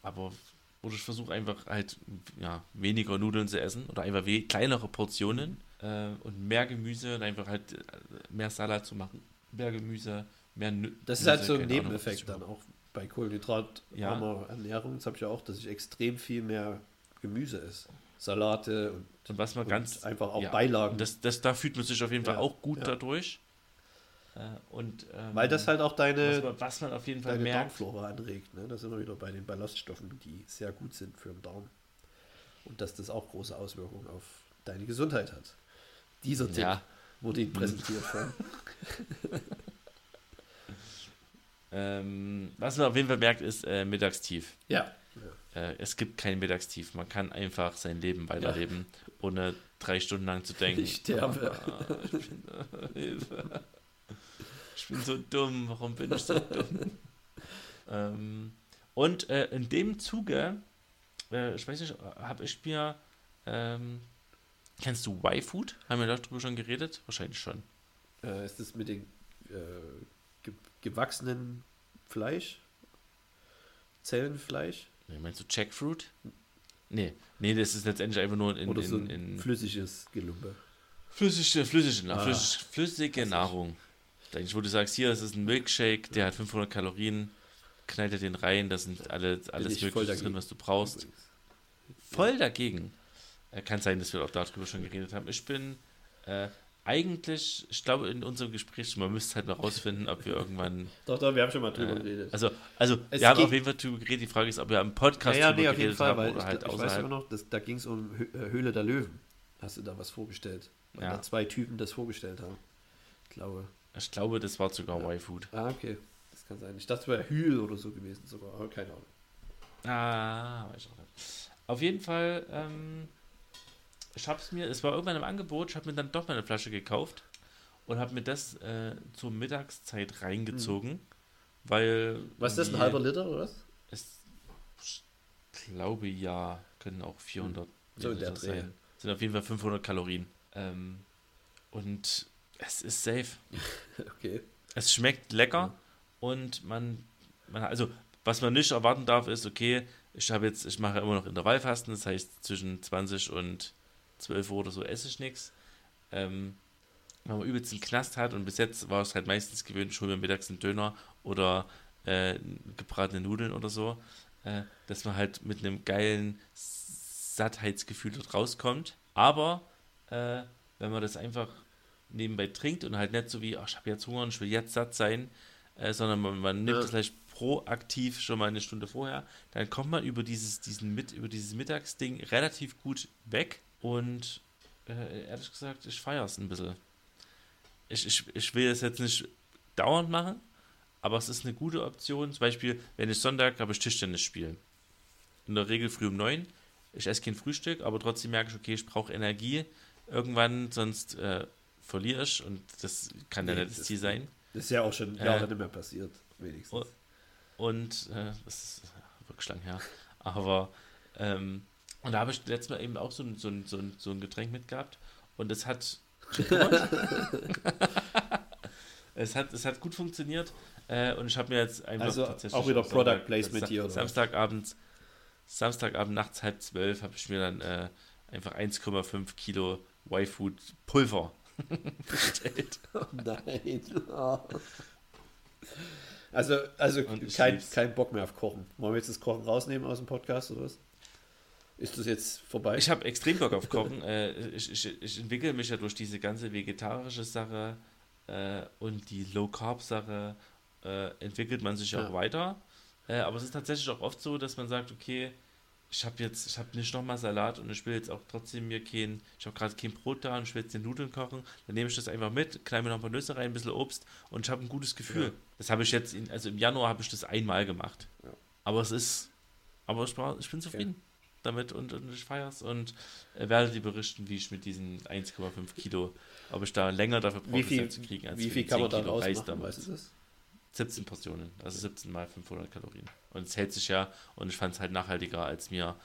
aber oder ich versuche einfach halt ja, weniger Nudeln zu essen oder einfach kleinere Portionen äh, und mehr Gemüse und einfach halt äh, mehr Salat zu machen, mehr Gemüse, mehr Nü
Das ist
Nüsse,
halt so ein Nebeneffekt dann auch bei kohlenhydratarmer Ernährung. Das habe ich ja auch, dass ich extrem viel mehr Gemüse esse. Salate und,
Und was man ganz
einfach auch
ja,
Beilagen.
Das, das, da fühlt man sich auf jeden Fall
Ja,
auch gut
ja.
dadurch. Äh, und, ähm,
weil das halt auch deine,
was man auf jeden Fall
deine
merkt,
Darmflora anregt. Ne? Da sind wir wieder bei den Ballaststoffen, die sehr gut sind für den Darm. Und dass das auch große Auswirkungen auf deine Gesundheit hat. Dieser Tipp
ja,
wurde Ihnen präsentiert von.
ähm, was man auf jeden Fall merkt, ist äh, Mittagstief.
Ja.
Äh, es gibt kein Mittagstief. Man kann einfach sein Leben weiterleben, ohne drei Stunden lang zu denken.
Ich sterbe.
Ah, ich, bin, Hilfe. Ich bin so dumm. Warum bin ich so dumm? ähm, und äh, in dem Zuge, äh, ich weiß nicht, habe ich mir, ähm, kennst du Y-Food? Haben wir darüber schon geredet? Wahrscheinlich schon.
Äh, ist das mit dem äh, ge gewachsenen Fleisch? Zellenfleisch?
Nee, meinst du Jackfruit? Nee, nee, das ist letztendlich einfach nur in,
Oder so
in, in
flüssiges Gelumpe?
flüssige, flüssige,
Ah.
flüssige, flüssige Nahrung. Eigentlich, wo du sagst, hier, es ist ein Milkshake, der hat 500 Kalorien, knallt dir den rein, da sind alle, alles Mögliche drin, was du brauchst.
Übrigens.
Voll dagegen. Äh, kann sein, dass wir auch darüber schon geredet haben. Ich bin äh, eigentlich, ich glaube, in unserem Gespräch, man müsste halt noch rausfinden, ob wir irgendwann.
Doch, doch, wir haben schon mal drüber
Äh,
geredet.
also, also
Es
wir haben auf jeden Fall drüber geredet. Die Frage ist, ob wir am Podcast
ja, ja,
drüber
nee, auf jeden Fall,
haben
weil
oder
ich,
halt
ich weiß
außerhalb.
immer noch, das, da ging es um äh, Höhle der Löwen. Hast du da was vorgestellt? Weil
Ja.
da zwei Typen das vorgestellt haben. Ich glaube.
Ich glaube, das war sogar
Ja.
Y-Food.
Ah, okay. Das kann sein. Ich dachte, es wäre Hühl oder so gewesen sogar, aber keine Ahnung.
Ah, weiß ich auch nicht. Auf jeden Fall, ähm, ich hab's mir, es war irgendwann im Angebot, ich habe mir dann doch mal eine Flasche gekauft und habe mir das äh, zur Mittagszeit reingezogen, weil.
Was ist das, ein halber Liter oder was?
Es, ich glaube ja, können auch 400
So in der
Milliliter
Dreh.
sein. Sind auf jeden Fall 500 Kalorien. Ähm, und es ist safe.
Okay.
Es schmeckt lecker und man, man, also was man nicht erwarten darf, ist, okay, ich habe jetzt, ich mache immer noch Intervallfasten, das heißt zwischen 20 und 12 Uhr oder so esse ich nichts. Ähm, wenn man übelst einen Knast hat und bis jetzt war es halt meistens gewöhnt, ich hole mir mittags einen Döner oder äh, gebratene Nudeln oder so, äh, dass man halt mit einem geilen Sattheitsgefühl dort rauskommt. Aber äh, wenn man das einfach nebenbei trinkt und halt nicht so wie, ach, ich habe jetzt Hunger und ich will jetzt satt sein, äh, sondern man, man nimmt
Ja.
das vielleicht proaktiv schon mal eine Stunde vorher, dann kommt man über dieses, diesen mit, über dieses Mittagsding relativ gut weg und äh, ehrlich gesagt, ich feiere es ein bisschen. Ich, ich, ich will es jetzt nicht dauernd machen, aber es ist eine gute Option. Zum Beispiel, wenn ich Sonntag habe ich Tischtennis spielen. In der Regel früh um neun. Ich esse kein Frühstück, aber trotzdem merke ich, okay, ich brauche Energie irgendwann, sonst äh, verliere ich und das kann ja
Nee,
nicht das Ziel sein.
Das ist ja auch schon
Äh,
nicht mehr passiert, wenigstens.
Oh. Und äh, das ist wirklich lang her. Aber ähm, und da habe ich letztes Mal eben auch so ein, so ein, so ein, so ein Getränk mitgehabt und es hat Es hat, es hat gut funktioniert äh, und ich habe mir jetzt einfach
Also
tatsächlich
auch wieder Product Placement hier, oder?
Samstagabend, Samstagabend nachts halb zwölf habe ich mir dann äh, einfach 1,5 Kilo Y-Food Pulver bestellt.
Oh nein. Oh. Also, also kein, kein Bock mehr auf Kochen. Wollen wir jetzt das Kochen rausnehmen aus dem Podcast oder was? Ist das jetzt vorbei?
Ich habe extrem Bock auf Kochen. äh, ich, ich, ich entwickle mich ja durch diese ganze vegetarische Sache äh, und die Low Carb Sache äh, entwickelt man sich ja
Ja.
auch weiter. Äh, aber es ist tatsächlich auch oft so, dass man sagt, okay, ich habe jetzt, ich habe nicht nochmal Salat und ich will jetzt auch trotzdem mir kein, ich habe gerade kein Brot da und ich will jetzt den Nudeln kochen, dann nehme ich das einfach mit, knall mir noch ein paar Nüsse rein, ein bisschen Obst und ich habe ein gutes Gefühl.
Ja.
Das habe ich jetzt, in, also im Januar habe ich das einmal gemacht.
Ja.
Aber es ist, aber ich, war, ich bin zufrieden damit und, und ich feier's und äh, werde dir berichten, wie ich mit diesen 1,5 Kilo, ob ich da länger dafür brauche, das
viel,
halt zu kriegen, als
wie viel kann man
10
da
Kilo Reis damals.
Weißt du das?
17 Portionen, also 17 mal 500 Kalorien. Und es hält sich ja, und ich fand es halt nachhaltiger, als mir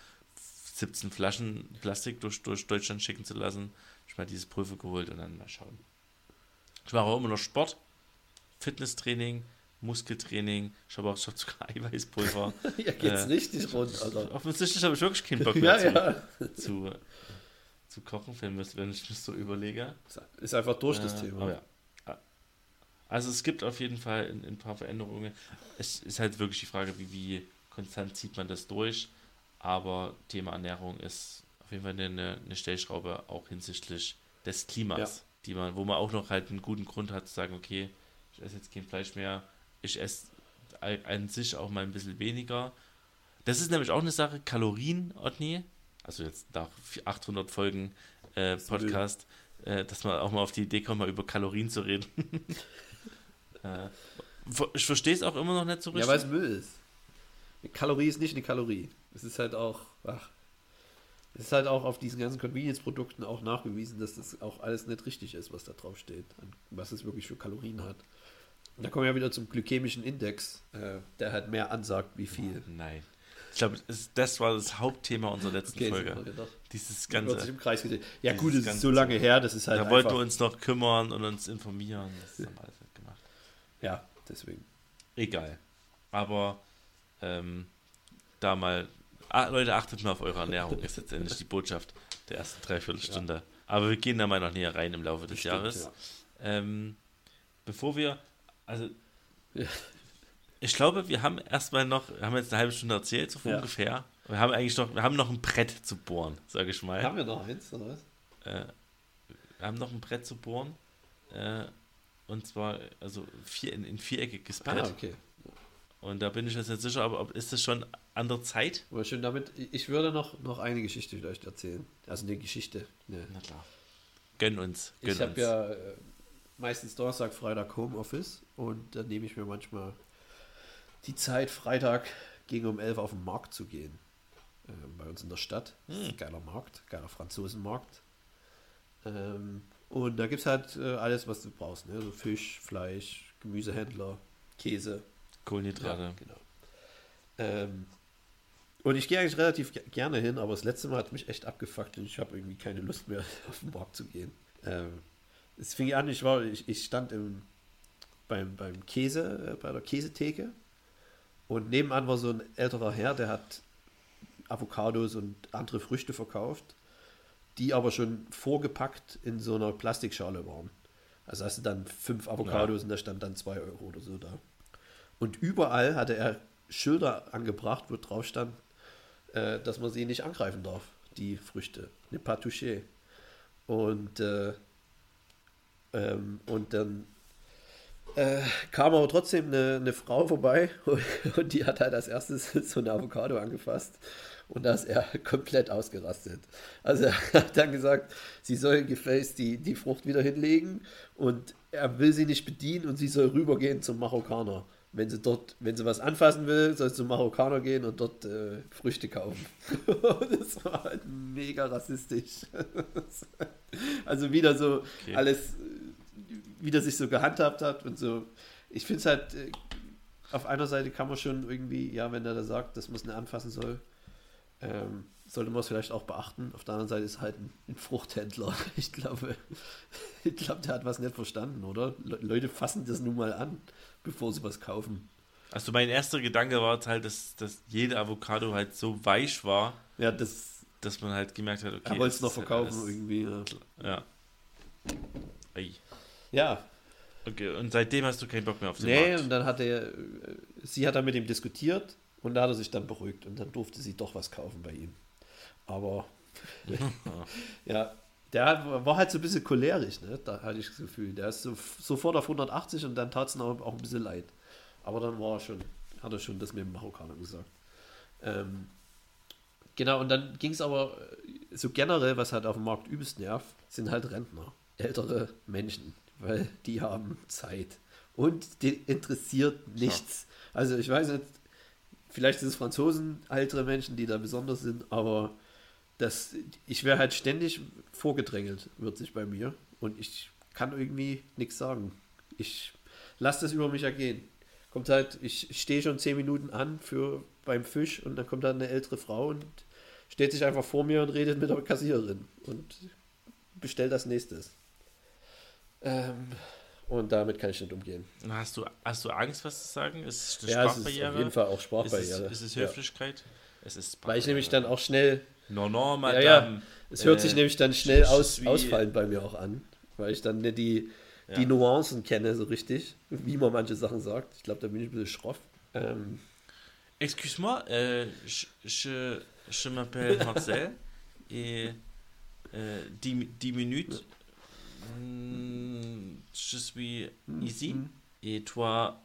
17 Flaschen Plastik durch, durch Deutschland schicken zu lassen. Ich habe mal dieses Pulver geholt und dann mal schauen. Ich mache auch immer noch Sport, Fitnesstraining, Muskeltraining. Ich habe auch ich hab sogar Eiweißpulver.
ja, geht's
Äh,
richtig rund, Alter.
Offensichtlich habe ich wirklich keinen Bock mehr
Ja,
zu,
ja.
zu, zu kochen, wenn, wir- wenn ich das so überlege.
Ist einfach durch das
Äh,
Thema.
aber ja. Also es gibt auf jeden Fall ein, ein paar Veränderungen. Es ist halt wirklich die Frage, wie, wie konstant zieht man das durch. Aber Thema Ernährung ist auf jeden Fall eine, eine Stellschraube auch hinsichtlich des Klimas,
Ja.
die man, wo man auch noch halt einen guten Grund hat zu sagen, okay, ich esse jetzt kein Fleisch mehr, ich esse an sich auch mal ein bisschen weniger. Das ist nämlich auch eine Sache, Kalorien, Otni, also jetzt nach 800 Folgen äh. Podcast, äh, dass man auch mal auf die Idee kommt, mal über Kalorien zu reden. ich verstehe es auch immer noch nicht so
Ja,
richtig.
weil es Müll ist. Eine Kalorie ist nicht eine Kalorie. Es ist halt auch, ach, es ist halt auch auf diesen ganzen Convenience-Produkten auch nachgewiesen, dass das auch alles nicht richtig ist, was da drauf steht, was es wirklich für Kalorien hat. Und da kommen wir ja wieder zum glykämischen Index, äh, der halt mehr ansagt, wie viel.
Nein. Ich glaube, das, war das Hauptthema unserer letzten
Okay,
Folge. Dieses
Wird sich
ganze.
im Kreis gedreht. Ja gut, es ist
ganze
so lange her, das ist halt
Da wollten wir uns noch kümmern und uns informieren. Das haben wir alles nicht gemacht.
Ja, deswegen.
Egal. Aber ähm, da mal. Ah, Leute, achtet mal auf eure Ernährung, ist letztendlich die Botschaft der ersten Dreiviertelstunde. Aber wir gehen da mal noch näher rein im Laufe des
Bestimmt,
Jahres.
ja.
Ähm, bevor wir, also
Ja.
ich glaube, wir haben erstmal noch, wir haben jetzt eine halbe Stunde erzählt, so
Ja.
ungefähr. Wir haben eigentlich noch, wir haben noch ein Brett zu bohren, sage ich mal.
Haben wir noch eins, oder was?
Äh, wir haben noch ein Brett zu bohren. Äh, und zwar, also vier, in, in viereckiges Brett.
Ah, okay.
Und da bin ich jetzt nicht sicher, aber ob, ist das schon an der Zeit?
Aber schön damit, ich würde noch, noch eine Geschichte vielleicht erzählen. Also eine Geschichte. Ne.
Na klar. Gönn uns. Gönn
Ich habe ja äh, meistens Donnerstag, Freitag Homeoffice und dann nehme ich mir manchmal die Zeit, Freitag gegen um 11 auf den Markt zu gehen. Äh, bei uns in der Stadt. Ein geiler Markt, geiler Franzosenmarkt. Ähm, und da gibt es halt äh, alles, was du brauchst. Ne? So Fisch, Fleisch, Gemüsehändler, Käse.
Kohlenhydrate.
genau. Ähm, und ich gehe eigentlich relativ ge- gerne hin, aber das letzte Mal hat mich echt abgefuckt und ich habe irgendwie keine Lust mehr, auf den Markt zu gehen. Ähm, es fing an, ich, war, ich, ich stand im, beim, beim Käse, äh, bei der Käsetheke und nebenan war so ein älterer Herr, der hat Avocados und andere Früchte verkauft, die aber schon vorgepackt in so einer Plastikschale waren. Also hast du dann fünf Avocados und da stand dann zwei Euro oder so da. Und überall hatte er Schilder angebracht, wo drauf stand, äh, dass man sie nicht angreifen darf, die Früchte. Ne pas toucher. Und, äh, ähm, und dann äh, kam aber trotzdem eine, eine Frau vorbei und, und die hat halt als erstes so eine Avocado angefasst und da ist er komplett ausgerastet. Also er hat dann gesagt, sie soll gefälligst die, die Frucht wieder hinlegen und er will sie nicht bedienen und sie soll rübergehen zum Marokkaner. Wenn sie dort, wenn sie was anfassen will, soll sie zum Marokkaner gehen und dort äh, Früchte kaufen. das war halt mega rassistisch. also wieder so
Okay.
alles, wie das sich so gehandhabt hat und so. Ich finde es halt, äh, auf einer Seite kann man schon irgendwie, ja, wenn er da sagt, dass man es nicht anfassen soll, Ähm, sollte man es vielleicht auch beachten. Auf der anderen Seite ist halt ein, ein Fruchthändler. Ich glaube, ich glaube, der hat was nicht verstanden, oder? Le Leute fassen das nun mal an, bevor sie was kaufen.
Also mein erster Gedanke war halt, dass, dass jede Avocado halt so weich war,
Ja, das
dass man halt gemerkt hat, okay.
er wollte es noch verkaufen
alles-
irgendwie. Ja.
Ja. Ei.
ja,
Okay, und seitdem hast du keinen Bock mehr auf den
nee,
Markt.
und dann hat er, sie hat dann mit ihm diskutiert und da hat er sich dann beruhigt und dann durfte sie doch was kaufen bei ihm. Aber ja, der war halt so ein bisschen cholerisch, ne? Da hatte ich das Gefühl. Der ist so, sofort auf 180 und dann tat es auch, auch ein bisschen leid. Aber dann war er schon, hat er schon das mit dem Marokkaner gesagt. Ähm, genau, und dann ging es aber äh, so generell, was halt auf dem Markt übelst nervt, sind halt Rentner. Ältere Menschen, weil die haben Zeit. Und die interessiert nichts. Also ich weiß nicht, vielleicht sind es Franzosen, ältere Menschen, die da besonders sind, aber das, ich wäre halt ständig vorgedrängelt, wird sich bei mir. Und ich kann irgendwie nichts sagen. Ich lasse das über mich ergehen. Kommt halt, ich stehe schon zehn Minuten an für beim Fisch und dann kommt dann eine ältere Frau und steht sich einfach vor mir und redet mit der Kassiererin und bestellt das nächstes. Ähm, und damit kann ich nicht umgehen.
Hast du, hast du Angst, was zu sagen? Ist es eine
Ja, es ist auf jeden Fall auch
ist
Sprachbarriere.
es, ist es
Ja.
Höflichkeit? Es ist
Weil ich nämlich dann auch schnell
non,
Ja,
madame.
ja. Es hört
Äh,
sich nämlich dann schnell aus, ausfallend bei mir auch an, weil ich dann nicht die, die
Ja.
Nuancen kenne so richtig, wie man manche Sachen sagt. Ich glaube, da bin ich ein bisschen schroff. Ähm,
Excuse-moi, euh, je, je, je m'appelle Marcel et euh, 10, 10 minutes, mm, je suis ici et toi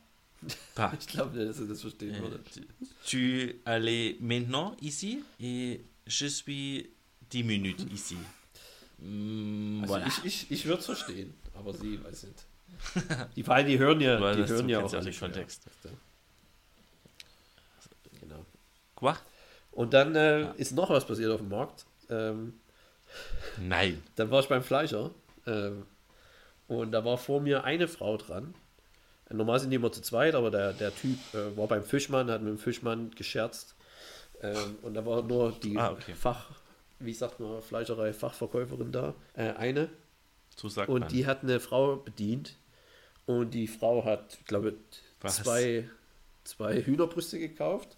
pas.
ich glaube nicht, dass er das verstehen
Euh,
würde.
tu- allais maintenant ici et je suis 10 minutes ici. Mm,
Also
voilà.
ich, ich, ich würde es verstehen, aber sie weiß nicht. Die allem, die hören ja, die hören ja auch
ja den Kontext.
schwer. Genau.
Quoi?
Und dann äh, ist noch was passiert auf dem Markt. Ähm,
Nein.
Dann war ich beim Fleischer ähm, und da war vor mir eine Frau dran. Normal sind die immer zu zweit, aber der, der Typ äh, war beim Fischmann, hat mit dem Fischmann gescherzt. Ähm, und da war nur die
Ah, okay.
Fach, wie sagt man, Fleischerei, Fachverkäuferin da. Äh, eine.
So sagt
Und
man.
die hat eine Frau bedient. Und die Frau hat, ich glaube,
Was?
zwei, zwei Hühnerbrüste gekauft.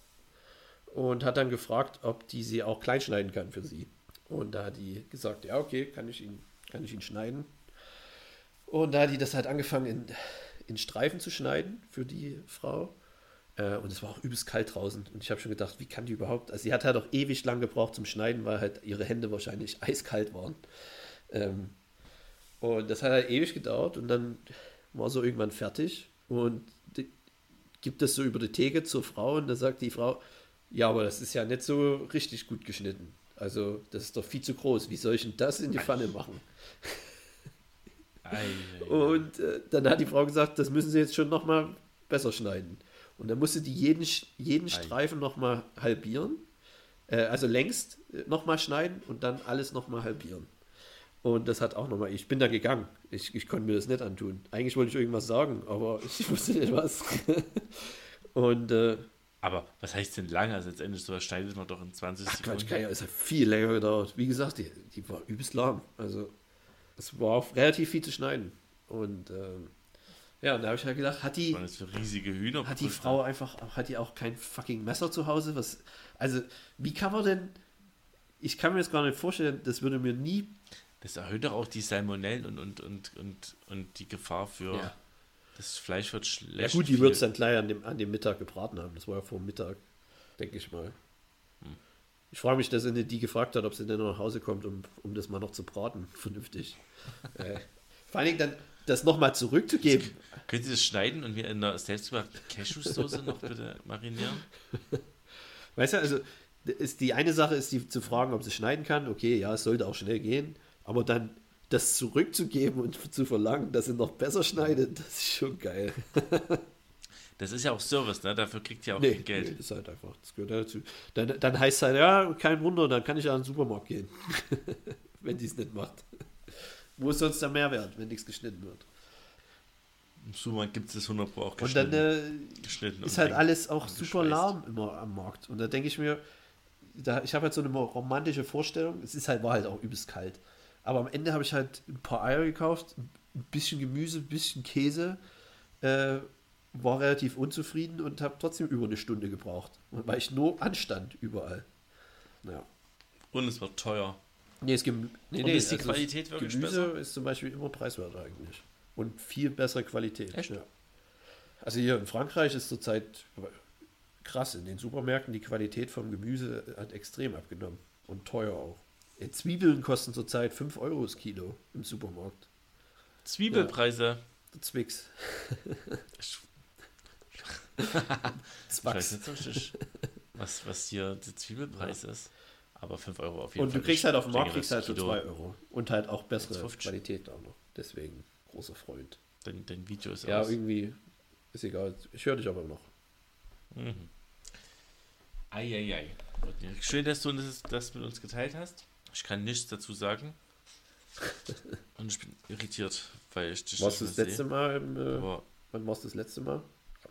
Und hat dann gefragt, ob die sie auch klein schneiden kann für sie. Und da hat die gesagt, ja, okay, kann ich ihn, kann ich ihn schneiden. Und da hat die das halt angefangen in, in Streifen zu schneiden für die Frau. Äh, und es war auch übelst kalt draußen. Und ich habe schon gedacht, wie kann die überhaupt? Also sie hat halt auch ewig lang gebraucht zum Schneiden, weil halt ihre Hände wahrscheinlich eiskalt waren. Ähm, und das hat halt ewig gedauert und dann war so irgendwann fertig und die, gibt es so über die Theke zur Frau und da sagt die Frau, ja, aber das ist ja nicht so richtig gut geschnitten. Also das ist doch viel zu groß. Wie soll ich denn das in die Pfanne machen? Und äh, dann hat die Frau gesagt, das müssen sie jetzt schon nochmal besser schneiden. Und dann musste die jeden, jeden
Ei.
Streifen nochmal halbieren. Äh, also längst nochmal schneiden und dann alles nochmal halbieren. Und das hat auch nochmal, ich bin da gegangen. Ich, ich konnte mir das nicht antun. Eigentlich wollte ich irgendwas sagen, aber ich wusste nicht was. und äh,
Aber was heißt denn lange? Also letztendlich sowas schneidet man doch in 20
ach,
Sekunden.
Quatsch, es hat viel länger gedauert. Wie gesagt, die, die war übelst lahm. Also es war auch relativ viel zu schneiden. Und ähm, ja, und da habe ich halt gedacht, hat die,
riesige Hühner.
Hat die Frau einfach, hat die auch kein fucking Messer zu Hause? Was, also, wie kann man denn, ich kann mir das gar nicht vorstellen, das würde mir nie,
Das erhöht doch auch die Salmonellen und, und, und, und, und die Gefahr für
Ja.
das Fleisch wird schlecht.
ja gut, die wird es dann gleich an dem, an dem Mittag gebraten haben, das war ja vor Mittag, denke ich mal. Ich frage mich, dass sie die gefragt hat, ob sie denn noch nach Hause kommt, um, um das mal noch zu braten, vernünftig. äh, vor allen Dingen dann, das nochmal zurückzugeben.
Können Sie das schneiden und wir in der selbstgemachten Cashewsoße noch bitte marinieren?
Weißt du, also ist die eine Sache ist die zu fragen, ob sie schneiden kann. Okay, ja, es sollte auch schnell gehen, aber dann das zurückzugeben und zu verlangen, dass sie noch besser schneidet, das ist schon geil.
Das ist ja auch Service, ne? Dafür kriegt ihr auch
Nee,
Geld.
nee, das ist halt einfach, das gehört dazu. Dann, dann heißt es halt, ja, kein Wunder, dann kann ich ja in den Supermarkt gehen, wenn die es nicht macht. Wo ist sonst der Mehrwert, wenn nichts geschnitten wird?
Im Supermarkt gibt es das 100 Pro auch
Und dann
geschnitten.
äh,
geschnitten
ist
und
halt alles auch super lahm immer am Markt. Und da denke ich mir, da, ich habe halt so eine romantische Vorstellung. Es ist halt, war halt auch übelst kalt. Aber am Ende habe ich halt ein paar Eier gekauft, ein bisschen Gemüse, ein bisschen Käse. Äh, war relativ unzufrieden und habe trotzdem über eine Stunde gebraucht, weil ich nur anstand überall. Ja.
Und es wird teuer.
Nee, es gibt, nee, nee,
ist die
also
Qualität wirklich
Gemüse
besser?
ist zum Beispiel immer preiswerter eigentlich. Und viel bessere Qualität.
Echt?
Ja. Also hier in Frankreich ist zurzeit krass. In den Supermärkten die Qualität vom Gemüse hat extrem abgenommen. Und teuer auch. Äh, Zwiebeln kosten zurzeit 5 Euro das Kilo im Supermarkt.
Zwiebelpreise.
Zwix.
Ich, ich weiß nicht so richtig, was, was hier der Zwiebelpreis ist. Aber 5 Euro auf jeden
Und
Fall.
du kriegst halt auf dem Markt kriegst halt für
Kilo-
2 Euro. Und halt auch bessere
1,50.
Qualität auch noch. Deswegen großer Freund.
Dein, dein Video ist
Ja,
aus.
irgendwie ist egal. Ich höre dich aber noch.
Mhm. Eieiei. Schön, dass du das, das mit uns geteilt hast. Ich kann nichts dazu sagen. Und ich bin irritiert, weil ich dich
Warst du
nicht
das
mehr
letzte. Mal im, äh, wann warst du das letzte Mal?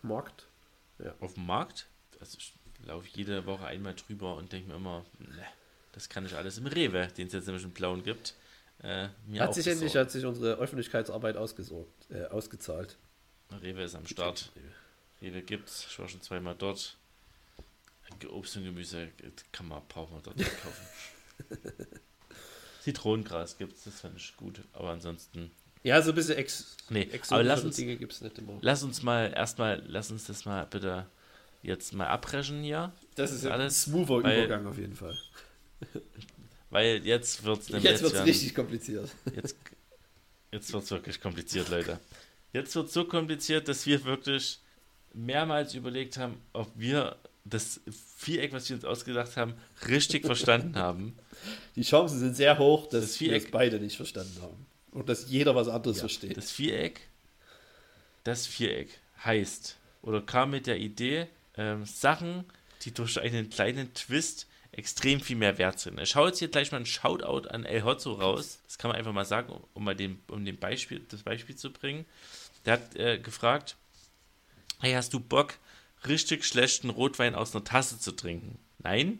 Am Markt?
Auf dem Markt, also ich laufe jede Woche einmal drüber und denke mir immer, ne, das kann ich alles im Rewe, den es jetzt nämlich in Blauen gibt. Äh,
Hat sich endlich hat sich unsere Öffentlichkeitsarbeit ausgesorgt, äh, ausgezahlt.
Rewe ist am Start. Rewe gibt's. Ich war schon zweimal dort. Obst und Gemüse kann man, braucht man dort nicht kaufen. Zitronengras gibt's, das fand ich gut. Aber ansonsten.
Ja, so ein bisschen ex,
Nee, aber lass uns,
Dinge gibt es nicht immer.
lass uns mal erstmal, lass uns das mal bitte jetzt mal abbrechen hier.
Das ist
alles,
alles ein smoother
weil-
Übergang auf jeden Fall.
Weil jetzt wird's nämlich
Jetzt wird es
werden-
richtig kompliziert.
Jetzt, jetzt wird es wirklich kompliziert, Leute. Jetzt wird es so kompliziert, dass wir wirklich mehrmals überlegt haben, ob wir das Viereck, was wir uns ausgedacht haben, richtig verstanden haben.
Die Chancen sind sehr hoch, dass
Das
wir
Viereck-
es beide nicht verstanden haben. Und dass jeder was anderes
Ja,
versteht.
Das Viereck, das Viereck heißt oder kam mit der Idee, ähm, Sachen, die durch einen kleinen Twist extrem viel mehr wert sind. Ich schaue jetzt hier gleich mal ein Shoutout an El Hotzo raus. Das kann man einfach mal sagen, um, mal den, um den Beispiel, das Beispiel zu bringen. Der hat äh, gefragt, hey, hast du Bock, richtig schlechten Rotwein aus einer Tasse zu trinken? Nein?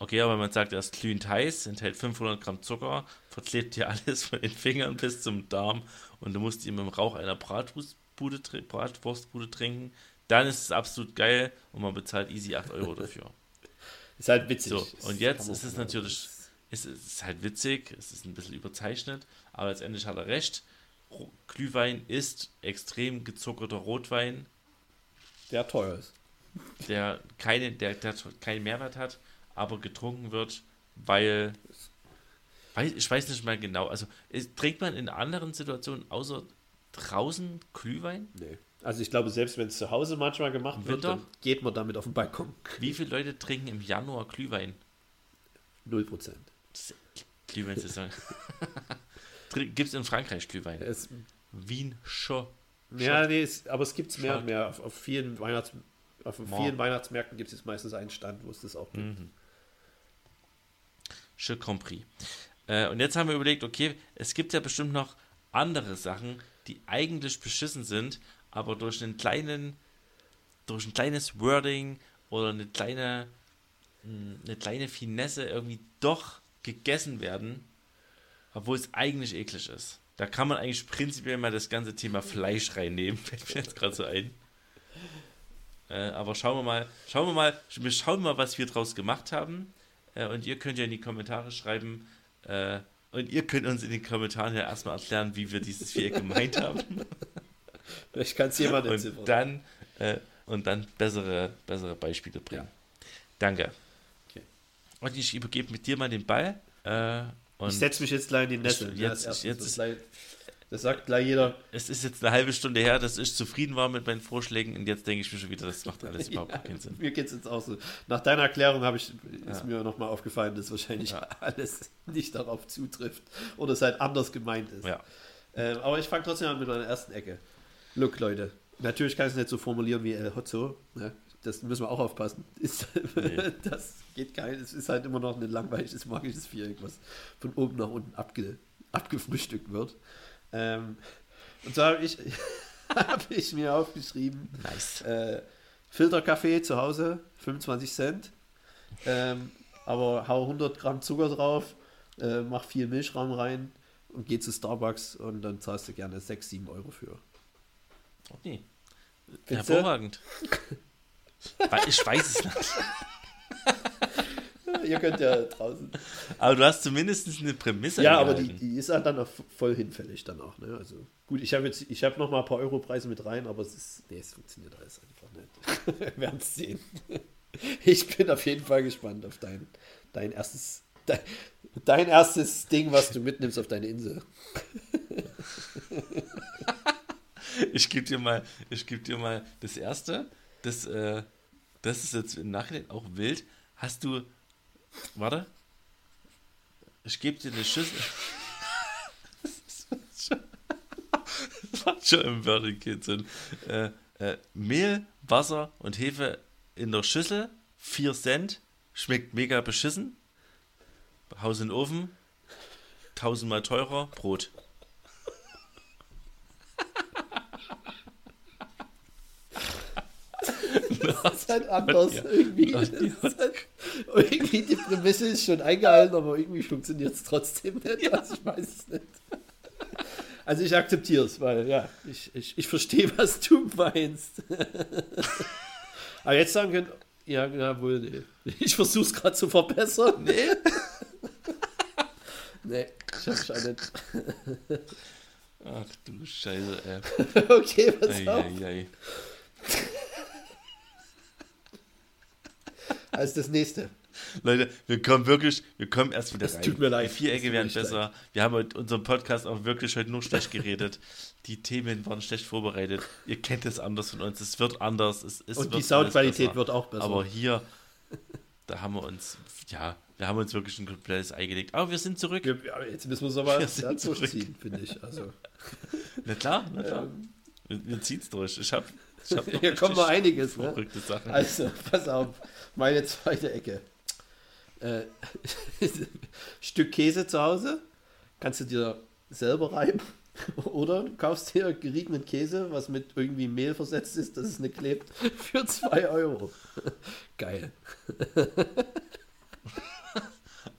Okay, aber man sagt, er ist glühend heiß, enthält 500 Gramm Zucker, verklebt dir alles von den Fingern bis zum Darm und du musst ihn im Rauch einer Bratwurstbude, Bratwurstbude trinken. Dann ist es absolut geil und man bezahlt easy 8 Euro dafür.
Ist halt witzig.
So, und jetzt ist es natürlich- Es ist halt witzig, es ist ein bisschen überzeichnet, aber letztendlich hat er recht. Glühwein ist extrem gezuckerter Rotwein,
Der teuer ist.
der, keine, der, der keinen Mehrwert hat, aber getrunken wird, weil, weil ich weiß nicht mal genau, also ist, trinkt man in anderen Situationen außer draußen Glühwein?
Nee. Also ich glaube, selbst wenn es zu Hause manchmal gemacht wird, dann geht man damit auf den Balkon.
Wie viele Leute trinken im Januar Glühwein?
Null Prozent.
Glühweinsaison. Gibt es in Frankreich Glühwein?
Es-
Wien schon.
Ja, nee, es, aber es gibt es mehr und mehr. Auf, auf vielen, Weihnachts, auf vielen Weihnachtsmärkten gibt es meistens einen Stand, wo es das auch gibt.
Mhm. Je compris. Äh, und jetzt haben wir überlegt, okay, es gibt ja bestimmt noch andere Sachen, die eigentlich beschissen sind, aber durch einen kleinen, durch ein kleines Wording oder eine kleine, mh, eine kleine Finesse irgendwie doch gegessen werden, obwohl es eigentlich eklig ist. Da kann man eigentlich prinzipiell mal das ganze Thema Fleisch reinnehmen, fällt mir jetzt gerade so ein. Äh, aber schauen wir mal, schauen wir mal, wir schauen mal, was wir draus gemacht haben. Äh, und ihr könnt ja in die Kommentare schreiben, äh, und ihr könnt uns in den Kommentaren ja erstmal erklären, wie wir dieses Viereck gemeint haben.
Vielleicht kann es jemand entziffern.
Und dann, äh, und dann bessere, bessere Beispiele bringen. Danke.
Okay.
Und ich übergebe mit dir mal den Ball. Äh,
ich setze mich jetzt gleich in den Nessel.
Ich-
Ja,
jetzt- jetzt
das, sagt gleich jeder.
es ist jetzt eine halbe Stunde her, dass ich zufrieden war mit meinen Vorschlägen und jetzt denke ich mir schon wieder, das macht alles überhaupt
Ja,
keinen Sinn.
Mir geht es jetzt auch so. Nach deiner Erklärung habe ich, ist
Ja.
mir nochmal aufgefallen, dass wahrscheinlich
Ja.
alles nicht darauf zutrifft oder es halt anders gemeint ist.
Ja.
Ähm, aber ich fange trotzdem an mit meiner ersten Ecke. Look, Leute, natürlich kann ich es nicht so formulieren wie El Hotzo. Ne? Das müssen wir auch aufpassen. Ist,
Nee.
Das geht kein. Es ist halt immer noch ein langweiliges, magisches Viereck, was von oben nach unten abge, abgefrühstückt wird. Ähm, und so habe ich, hab ich mir aufgeschrieben,
Nice.
äh, Filterkaffee zu Hause, 25 Cent. ähm, aber hau 100 Gramm Zucker drauf, äh, mach viel Milchraum rein und geh zu Starbucks und dann zahlst du gerne 6, 7 Euro für.
Okay.
Du?
Hervorragend. Ich weiß es nicht.
Ihr könnt ja draußen.
Aber du hast zumindest eine Prämisse.
Ja, aber die, die ist halt dann auch voll hinfällig dann auch. Ne? Also gut, ich habe jetzt, ich habe noch mal ein paar Europreise mit rein, aber es ist, nee, es funktioniert alles einfach nicht. Wir werden es sehen. Ich bin auf jeden Fall gespannt auf dein, dein erstes, dein, dein erstes Ding, was du mitnimmst auf deine Insel.
Ich gebe dir mal, ich gebe dir mal das erste. Das, äh, das ist jetzt im Nachhinein auch wild. Hast du, warte, ich gebe dir eine Schüssel. Das macht schon im Wörterkind Sinn. Äh, äh, Mehl, Wasser und Hefe in der Schüssel, 4 Cent, schmeckt mega beschissen. Haus in den Ofen, tausendmal teurer, Brot.
Das ist halt anders
Ja.
irgendwie.
Ja.
Halt, irgendwie die Prämisse ist schon eingehalten, aber irgendwie funktioniert es trotzdem nicht. Also ich weiß es nicht. Also ich akzeptiere es, weil ja, ich, ich, ich verstehe, was du meinst. Aber jetzt sagen können, ja, ja wohl, nee. Ich versuche es gerade zu verbessern. Nee. nee, ich habe schon nicht.
Ach du Scheiße, ey.
Okay, pass auf.
Eieiei.
Als das nächste.
Leute, wir kommen wirklich, wir kommen erst wieder
Es
rein.
tut mir leid.
Die Vierecke werden besser. Wir haben heute unseren Podcast auch wirklich heute nur schlecht geredet. Die Themen waren schlecht vorbereitet. Ihr kennt es anders von uns. Es wird anders. Es, es
Und
wird
die Soundqualität wird auch besser.
Aber hier, da haben wir uns, ja, wir haben uns wirklich ein komplettes Ei gelegt. Aber wir sind zurück.
Wir, ja, jetzt müssen wir es aber
Wir
durchziehen, finde ich. Also,
Na klar, na klar.
ähm,
Wir, wir ziehen es durch. Ich habe
hier kommt noch
richtig
einiges. Ne?
verrückte Sachen.
Also, pass auf, meine zweite Ecke. Äh, Stück Käse zu Hause, kannst du dir selber reiben. Oder du kaufst dir geriebenen Käse, was mit irgendwie Mehl versetzt ist, dass es nicht klebt, für 2 Euro. Geil.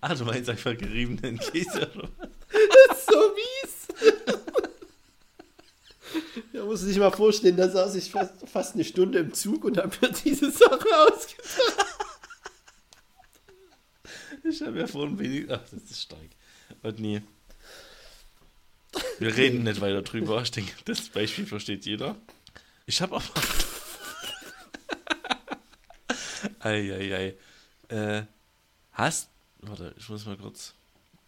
Ah, du meinst einfach geriebenen Käse. oder was?
Das ist so mies. Da muss sich mal vorstellen, da saß ich fast, fast eine Stunde im Zug und habe mir diese Sache ausgedacht.
Ich habe ja vorhin wenig. Ach, das ist stark. Und nee. Wir reden nicht weiter drüber. Ich denke, das Beispiel versteht jeder. Ich habe aber. Eieiei. Äh, hast. Warte, ich muss mal kurz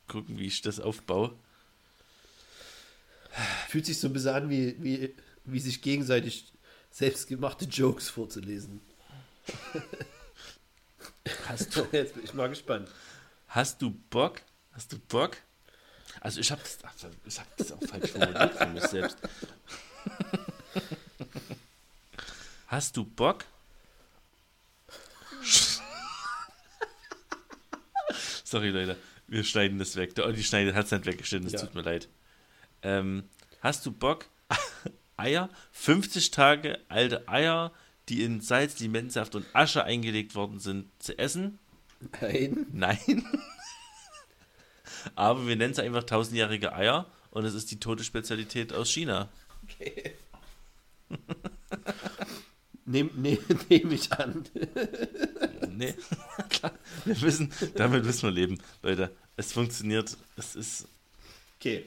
gucken, wie ich das aufbaue.
Fühlt sich so ein bisschen an, wie, wie, wie sich gegenseitig selbstgemachte Jokes vorzulesen.
Hast du,
Jetzt bin ich mal gespannt.
hast du Bock? Hast du Bock? Also ich habe das, also ich hab das auch falsch formuliert für mich selbst. Hast du Bock? Sorry, Leute. Wir schneiden das weg. Der Olli schneidet, hat es nicht weggeschnitten, es
Ja.
tut mir leid. Ähm, hast du Bock, Eier, 50 Tage alte Eier, die in Salz, Limettensaft und Asche eingelegt worden sind, zu essen?
Nein.
Nein. Aber wir nennen es einfach tausendjährige Eier und es ist die tote Spezialität aus China.
Okay. Nehm, nehm, nehm ich an.
Nee, klar. Wir müssen, damit müssen wir leben, Leute. Es funktioniert. Es ist
Okay.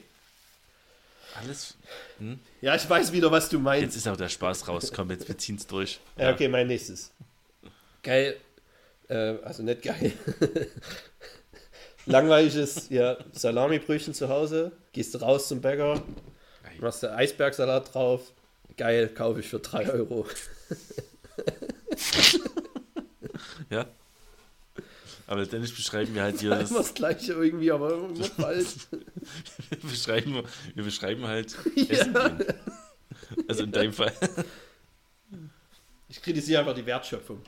Alles. Hm?
Ja, ich weiß wieder, was du
Jetzt
meinst.
ist auch der Spaß raus. Komm, jetzt wir ziehen es durch.
Ja, okay, mein nächstes. Geil. Äh, also nicht geil. Langweiliges ja, Salamibrötchen zu Hause. Gehst du raus zum Bäcker, machst du Eisbergsalat drauf. Geil, kaufe ich für 3 Euro.
Ja. Aber letztendlich beschreiben wir halt hier das.
Immer das gleiche irgendwie, aber immer falsch.
Wir beschreiben, wir beschreiben halt
Ja.
Essen gehen. Also in deinem Fall.
Ich kritisiere einfach die Wertschöpfung.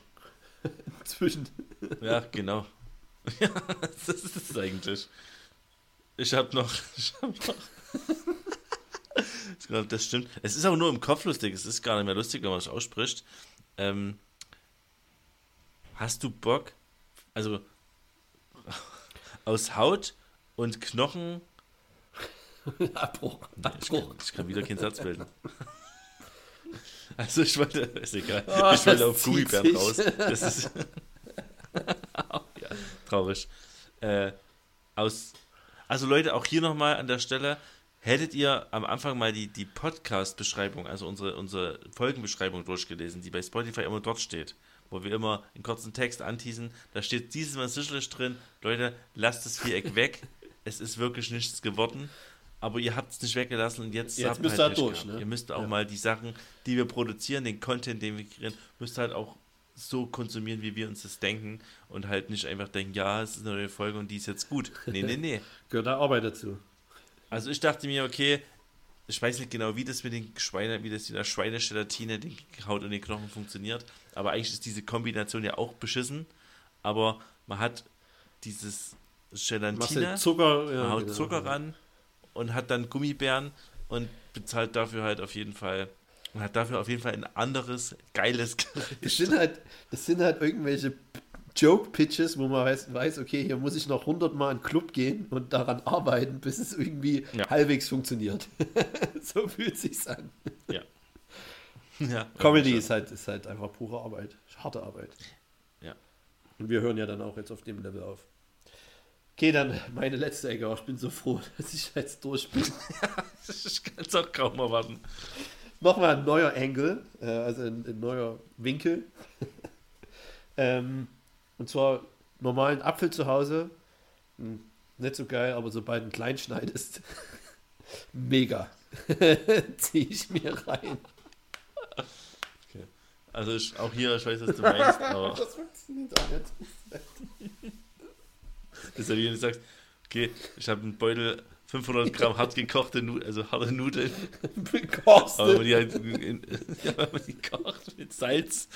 Zwischen.
Ja, genau. Ja, das ist es eigentlich. Ich habe noch. Ich hab noch. Ich glaube, das stimmt. Es ist aber nur im Kopf lustig. Es ist gar nicht mehr lustig, wenn man es ausspricht. Ähm, hast du Bock? Also aus Haut und Knochen.
Abbruch.
Nee, ich, kann, ich kann wieder keinen Satz bilden. Also ich wollte, ist egal,
Oh,
ich wollte auf Gummibären raus. Das ist ja, traurig. Äh, aus, also Leute, auch hier nochmal an der Stelle, hättet ihr am Anfang mal die, die Podcast-Beschreibung, also unsere, unsere Folgenbeschreibung durchgelesen, die bei Spotify immer dort steht, wo wir immer einen kurzen Text anteasen, da steht dieses Mal sicherlich drin, Leute, lasst das Viereck weg, es ist wirklich nichts geworden, aber ihr habt es nicht weggelassen und jetzt,
Jetzt müsst
halt
ihr halt durch, ne?
Ihr müsst auch
Ja.
mal die Sachen, die wir produzieren, den Content, den wir kreieren, müsst ihr halt auch so konsumieren, wie wir uns das denken und halt nicht einfach denken, ja, es ist eine neue Folge und die ist jetzt gut. Nee, nee, nee.
Gehört da Arbeit dazu.
Also ich dachte mir, okay, ich weiß nicht genau, wie das mit den Schweine, wie das mit der Schweinegelatine, den Haut und den Knochen funktioniert, aber eigentlich ist diese Kombination ja auch beschissen, aber man hat dieses Gelatine,
Zucker, ja,
man haut
genau.
Zucker ran und hat dann Gummibären und bezahlt dafür halt auf jeden Fall und hat dafür auf jeden Fall ein anderes, geiles Gericht.
Das sind halt, das sind halt irgendwelche Joke-Pitches, wo man weiß, weiß, okay, hier muss ich noch 100 Mal in den Club gehen und daran arbeiten, bis es irgendwie
Ja.
halbwegs funktioniert. so fühlt sich's an.
Ja. Ja
Comedy
ja,
ist halt, ist halt einfach pure Arbeit, harte Arbeit.
Ja.
Und wir hören ja dann auch jetzt auf dem Level auf. Okay, dann meine letzte Ecke. Ich bin so froh, dass ich jetzt durch bin.
Ich kann es auch kaum erwarten.
Nochmal ein neuer Angle, äh, also ein, ein neuer Winkel. ähm, und zwar normalen Apfel zu Hause. Hm, nicht so geil, aber sobald du ihn klein schneidest, mega. Zieh ich mir rein.
Also ich, auch hier, ich weiß, was du meinst, aber
Das funktioniert auch nicht.
das ist ja wie wenn du sagst, okay, ich habe einen Beutel 500 Gramm hart gekochte Nudeln, also harte Nudeln, aber wenn man die halt in, ja, wenn man die kocht mit Salz,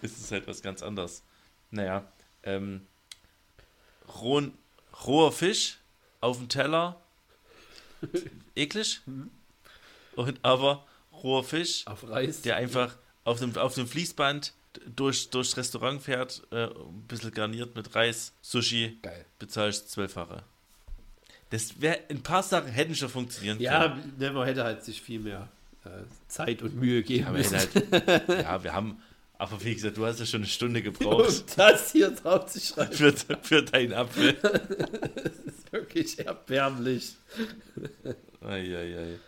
ist es halt was ganz anderes. Naja, ähm, rohen, roher Fisch auf dem Teller, eklig, und aber roher Fisch
Auf Reis.
der einfach auf dem, auf dem Fließband durch, durchs Restaurant fährt, äh, ein bisschen garniert mit Reis, Sushi,
Geil.
bezahlst zwölffache. Das wäre, ein paar Sachen hätten schon funktionieren
Ja,
können.
ne, man hätte halt sich viel mehr äh, Zeit und Mühe geben
Aber wir
müssen.
halt, ja, wir haben, aber wie gesagt, du hast ja schon eine Stunde gebraucht
Um das hier drauf zu schreiben,
für, für deinen Apfel.
ist wirklich erbärmlich.
Eieiei.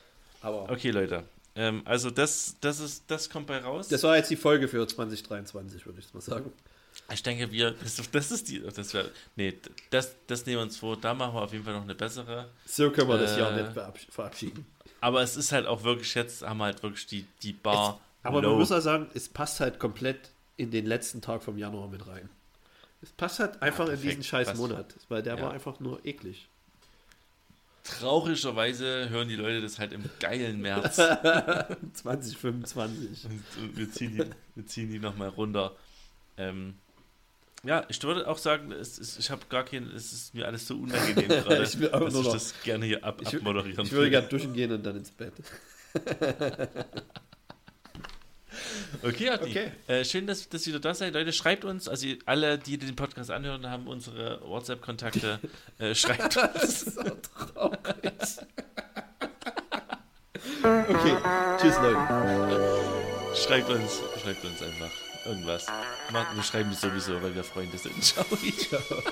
Aber
Okay, Leute. Ähm, also das, das ist, das kommt bei raus.
das war jetzt die Folge für 2023, würde ich mal sagen.
Ich denke, wir, das, das ist die, das wäre, nee, das, das nehmen wir uns vor, da machen wir auf jeden Fall noch eine bessere.
So können wir das
Äh,
Jahr nicht verabsch- verabschieden.
Aber es ist halt auch wirklich, jetzt haben wir halt wirklich die, die Bar.
Aber
low.
man muss auch sagen, es passt halt komplett in den letzten Tag vom Januar mit rein. Es passt halt einfach in
perfekt.
diesen scheiß. Monat, weil der
Ja.
war einfach nur eklig.
Traurigerweise hören die Leute das halt im geilen März.
2025.
und, und wir ziehen die, wir ziehen die nochmal runter. Ähm, ja, ich würde auch sagen, es ist, ich habe gar kein, es ist mir alles so unangenehm gerade,
Ich will auch
dass ich
noch-
das gerne hier ab,
Ich,
abmoderieren
ich würde gerne duschen gehen und dann ins Bett.
Okay, Adi.
Okay.
Äh, schön, dass, dass ihr da seid. Leute, schreibt uns, also alle, die den Podcast anhören, haben unsere WhatsApp-Kontakte. Äh, schreibt uns.
Das ist so traurig. okay, tschüss Leute.
Schreibt uns, schreibt uns einfach irgendwas. Wir schreiben es sowieso, weil wir Freunde sind. Ciao.
Ciao.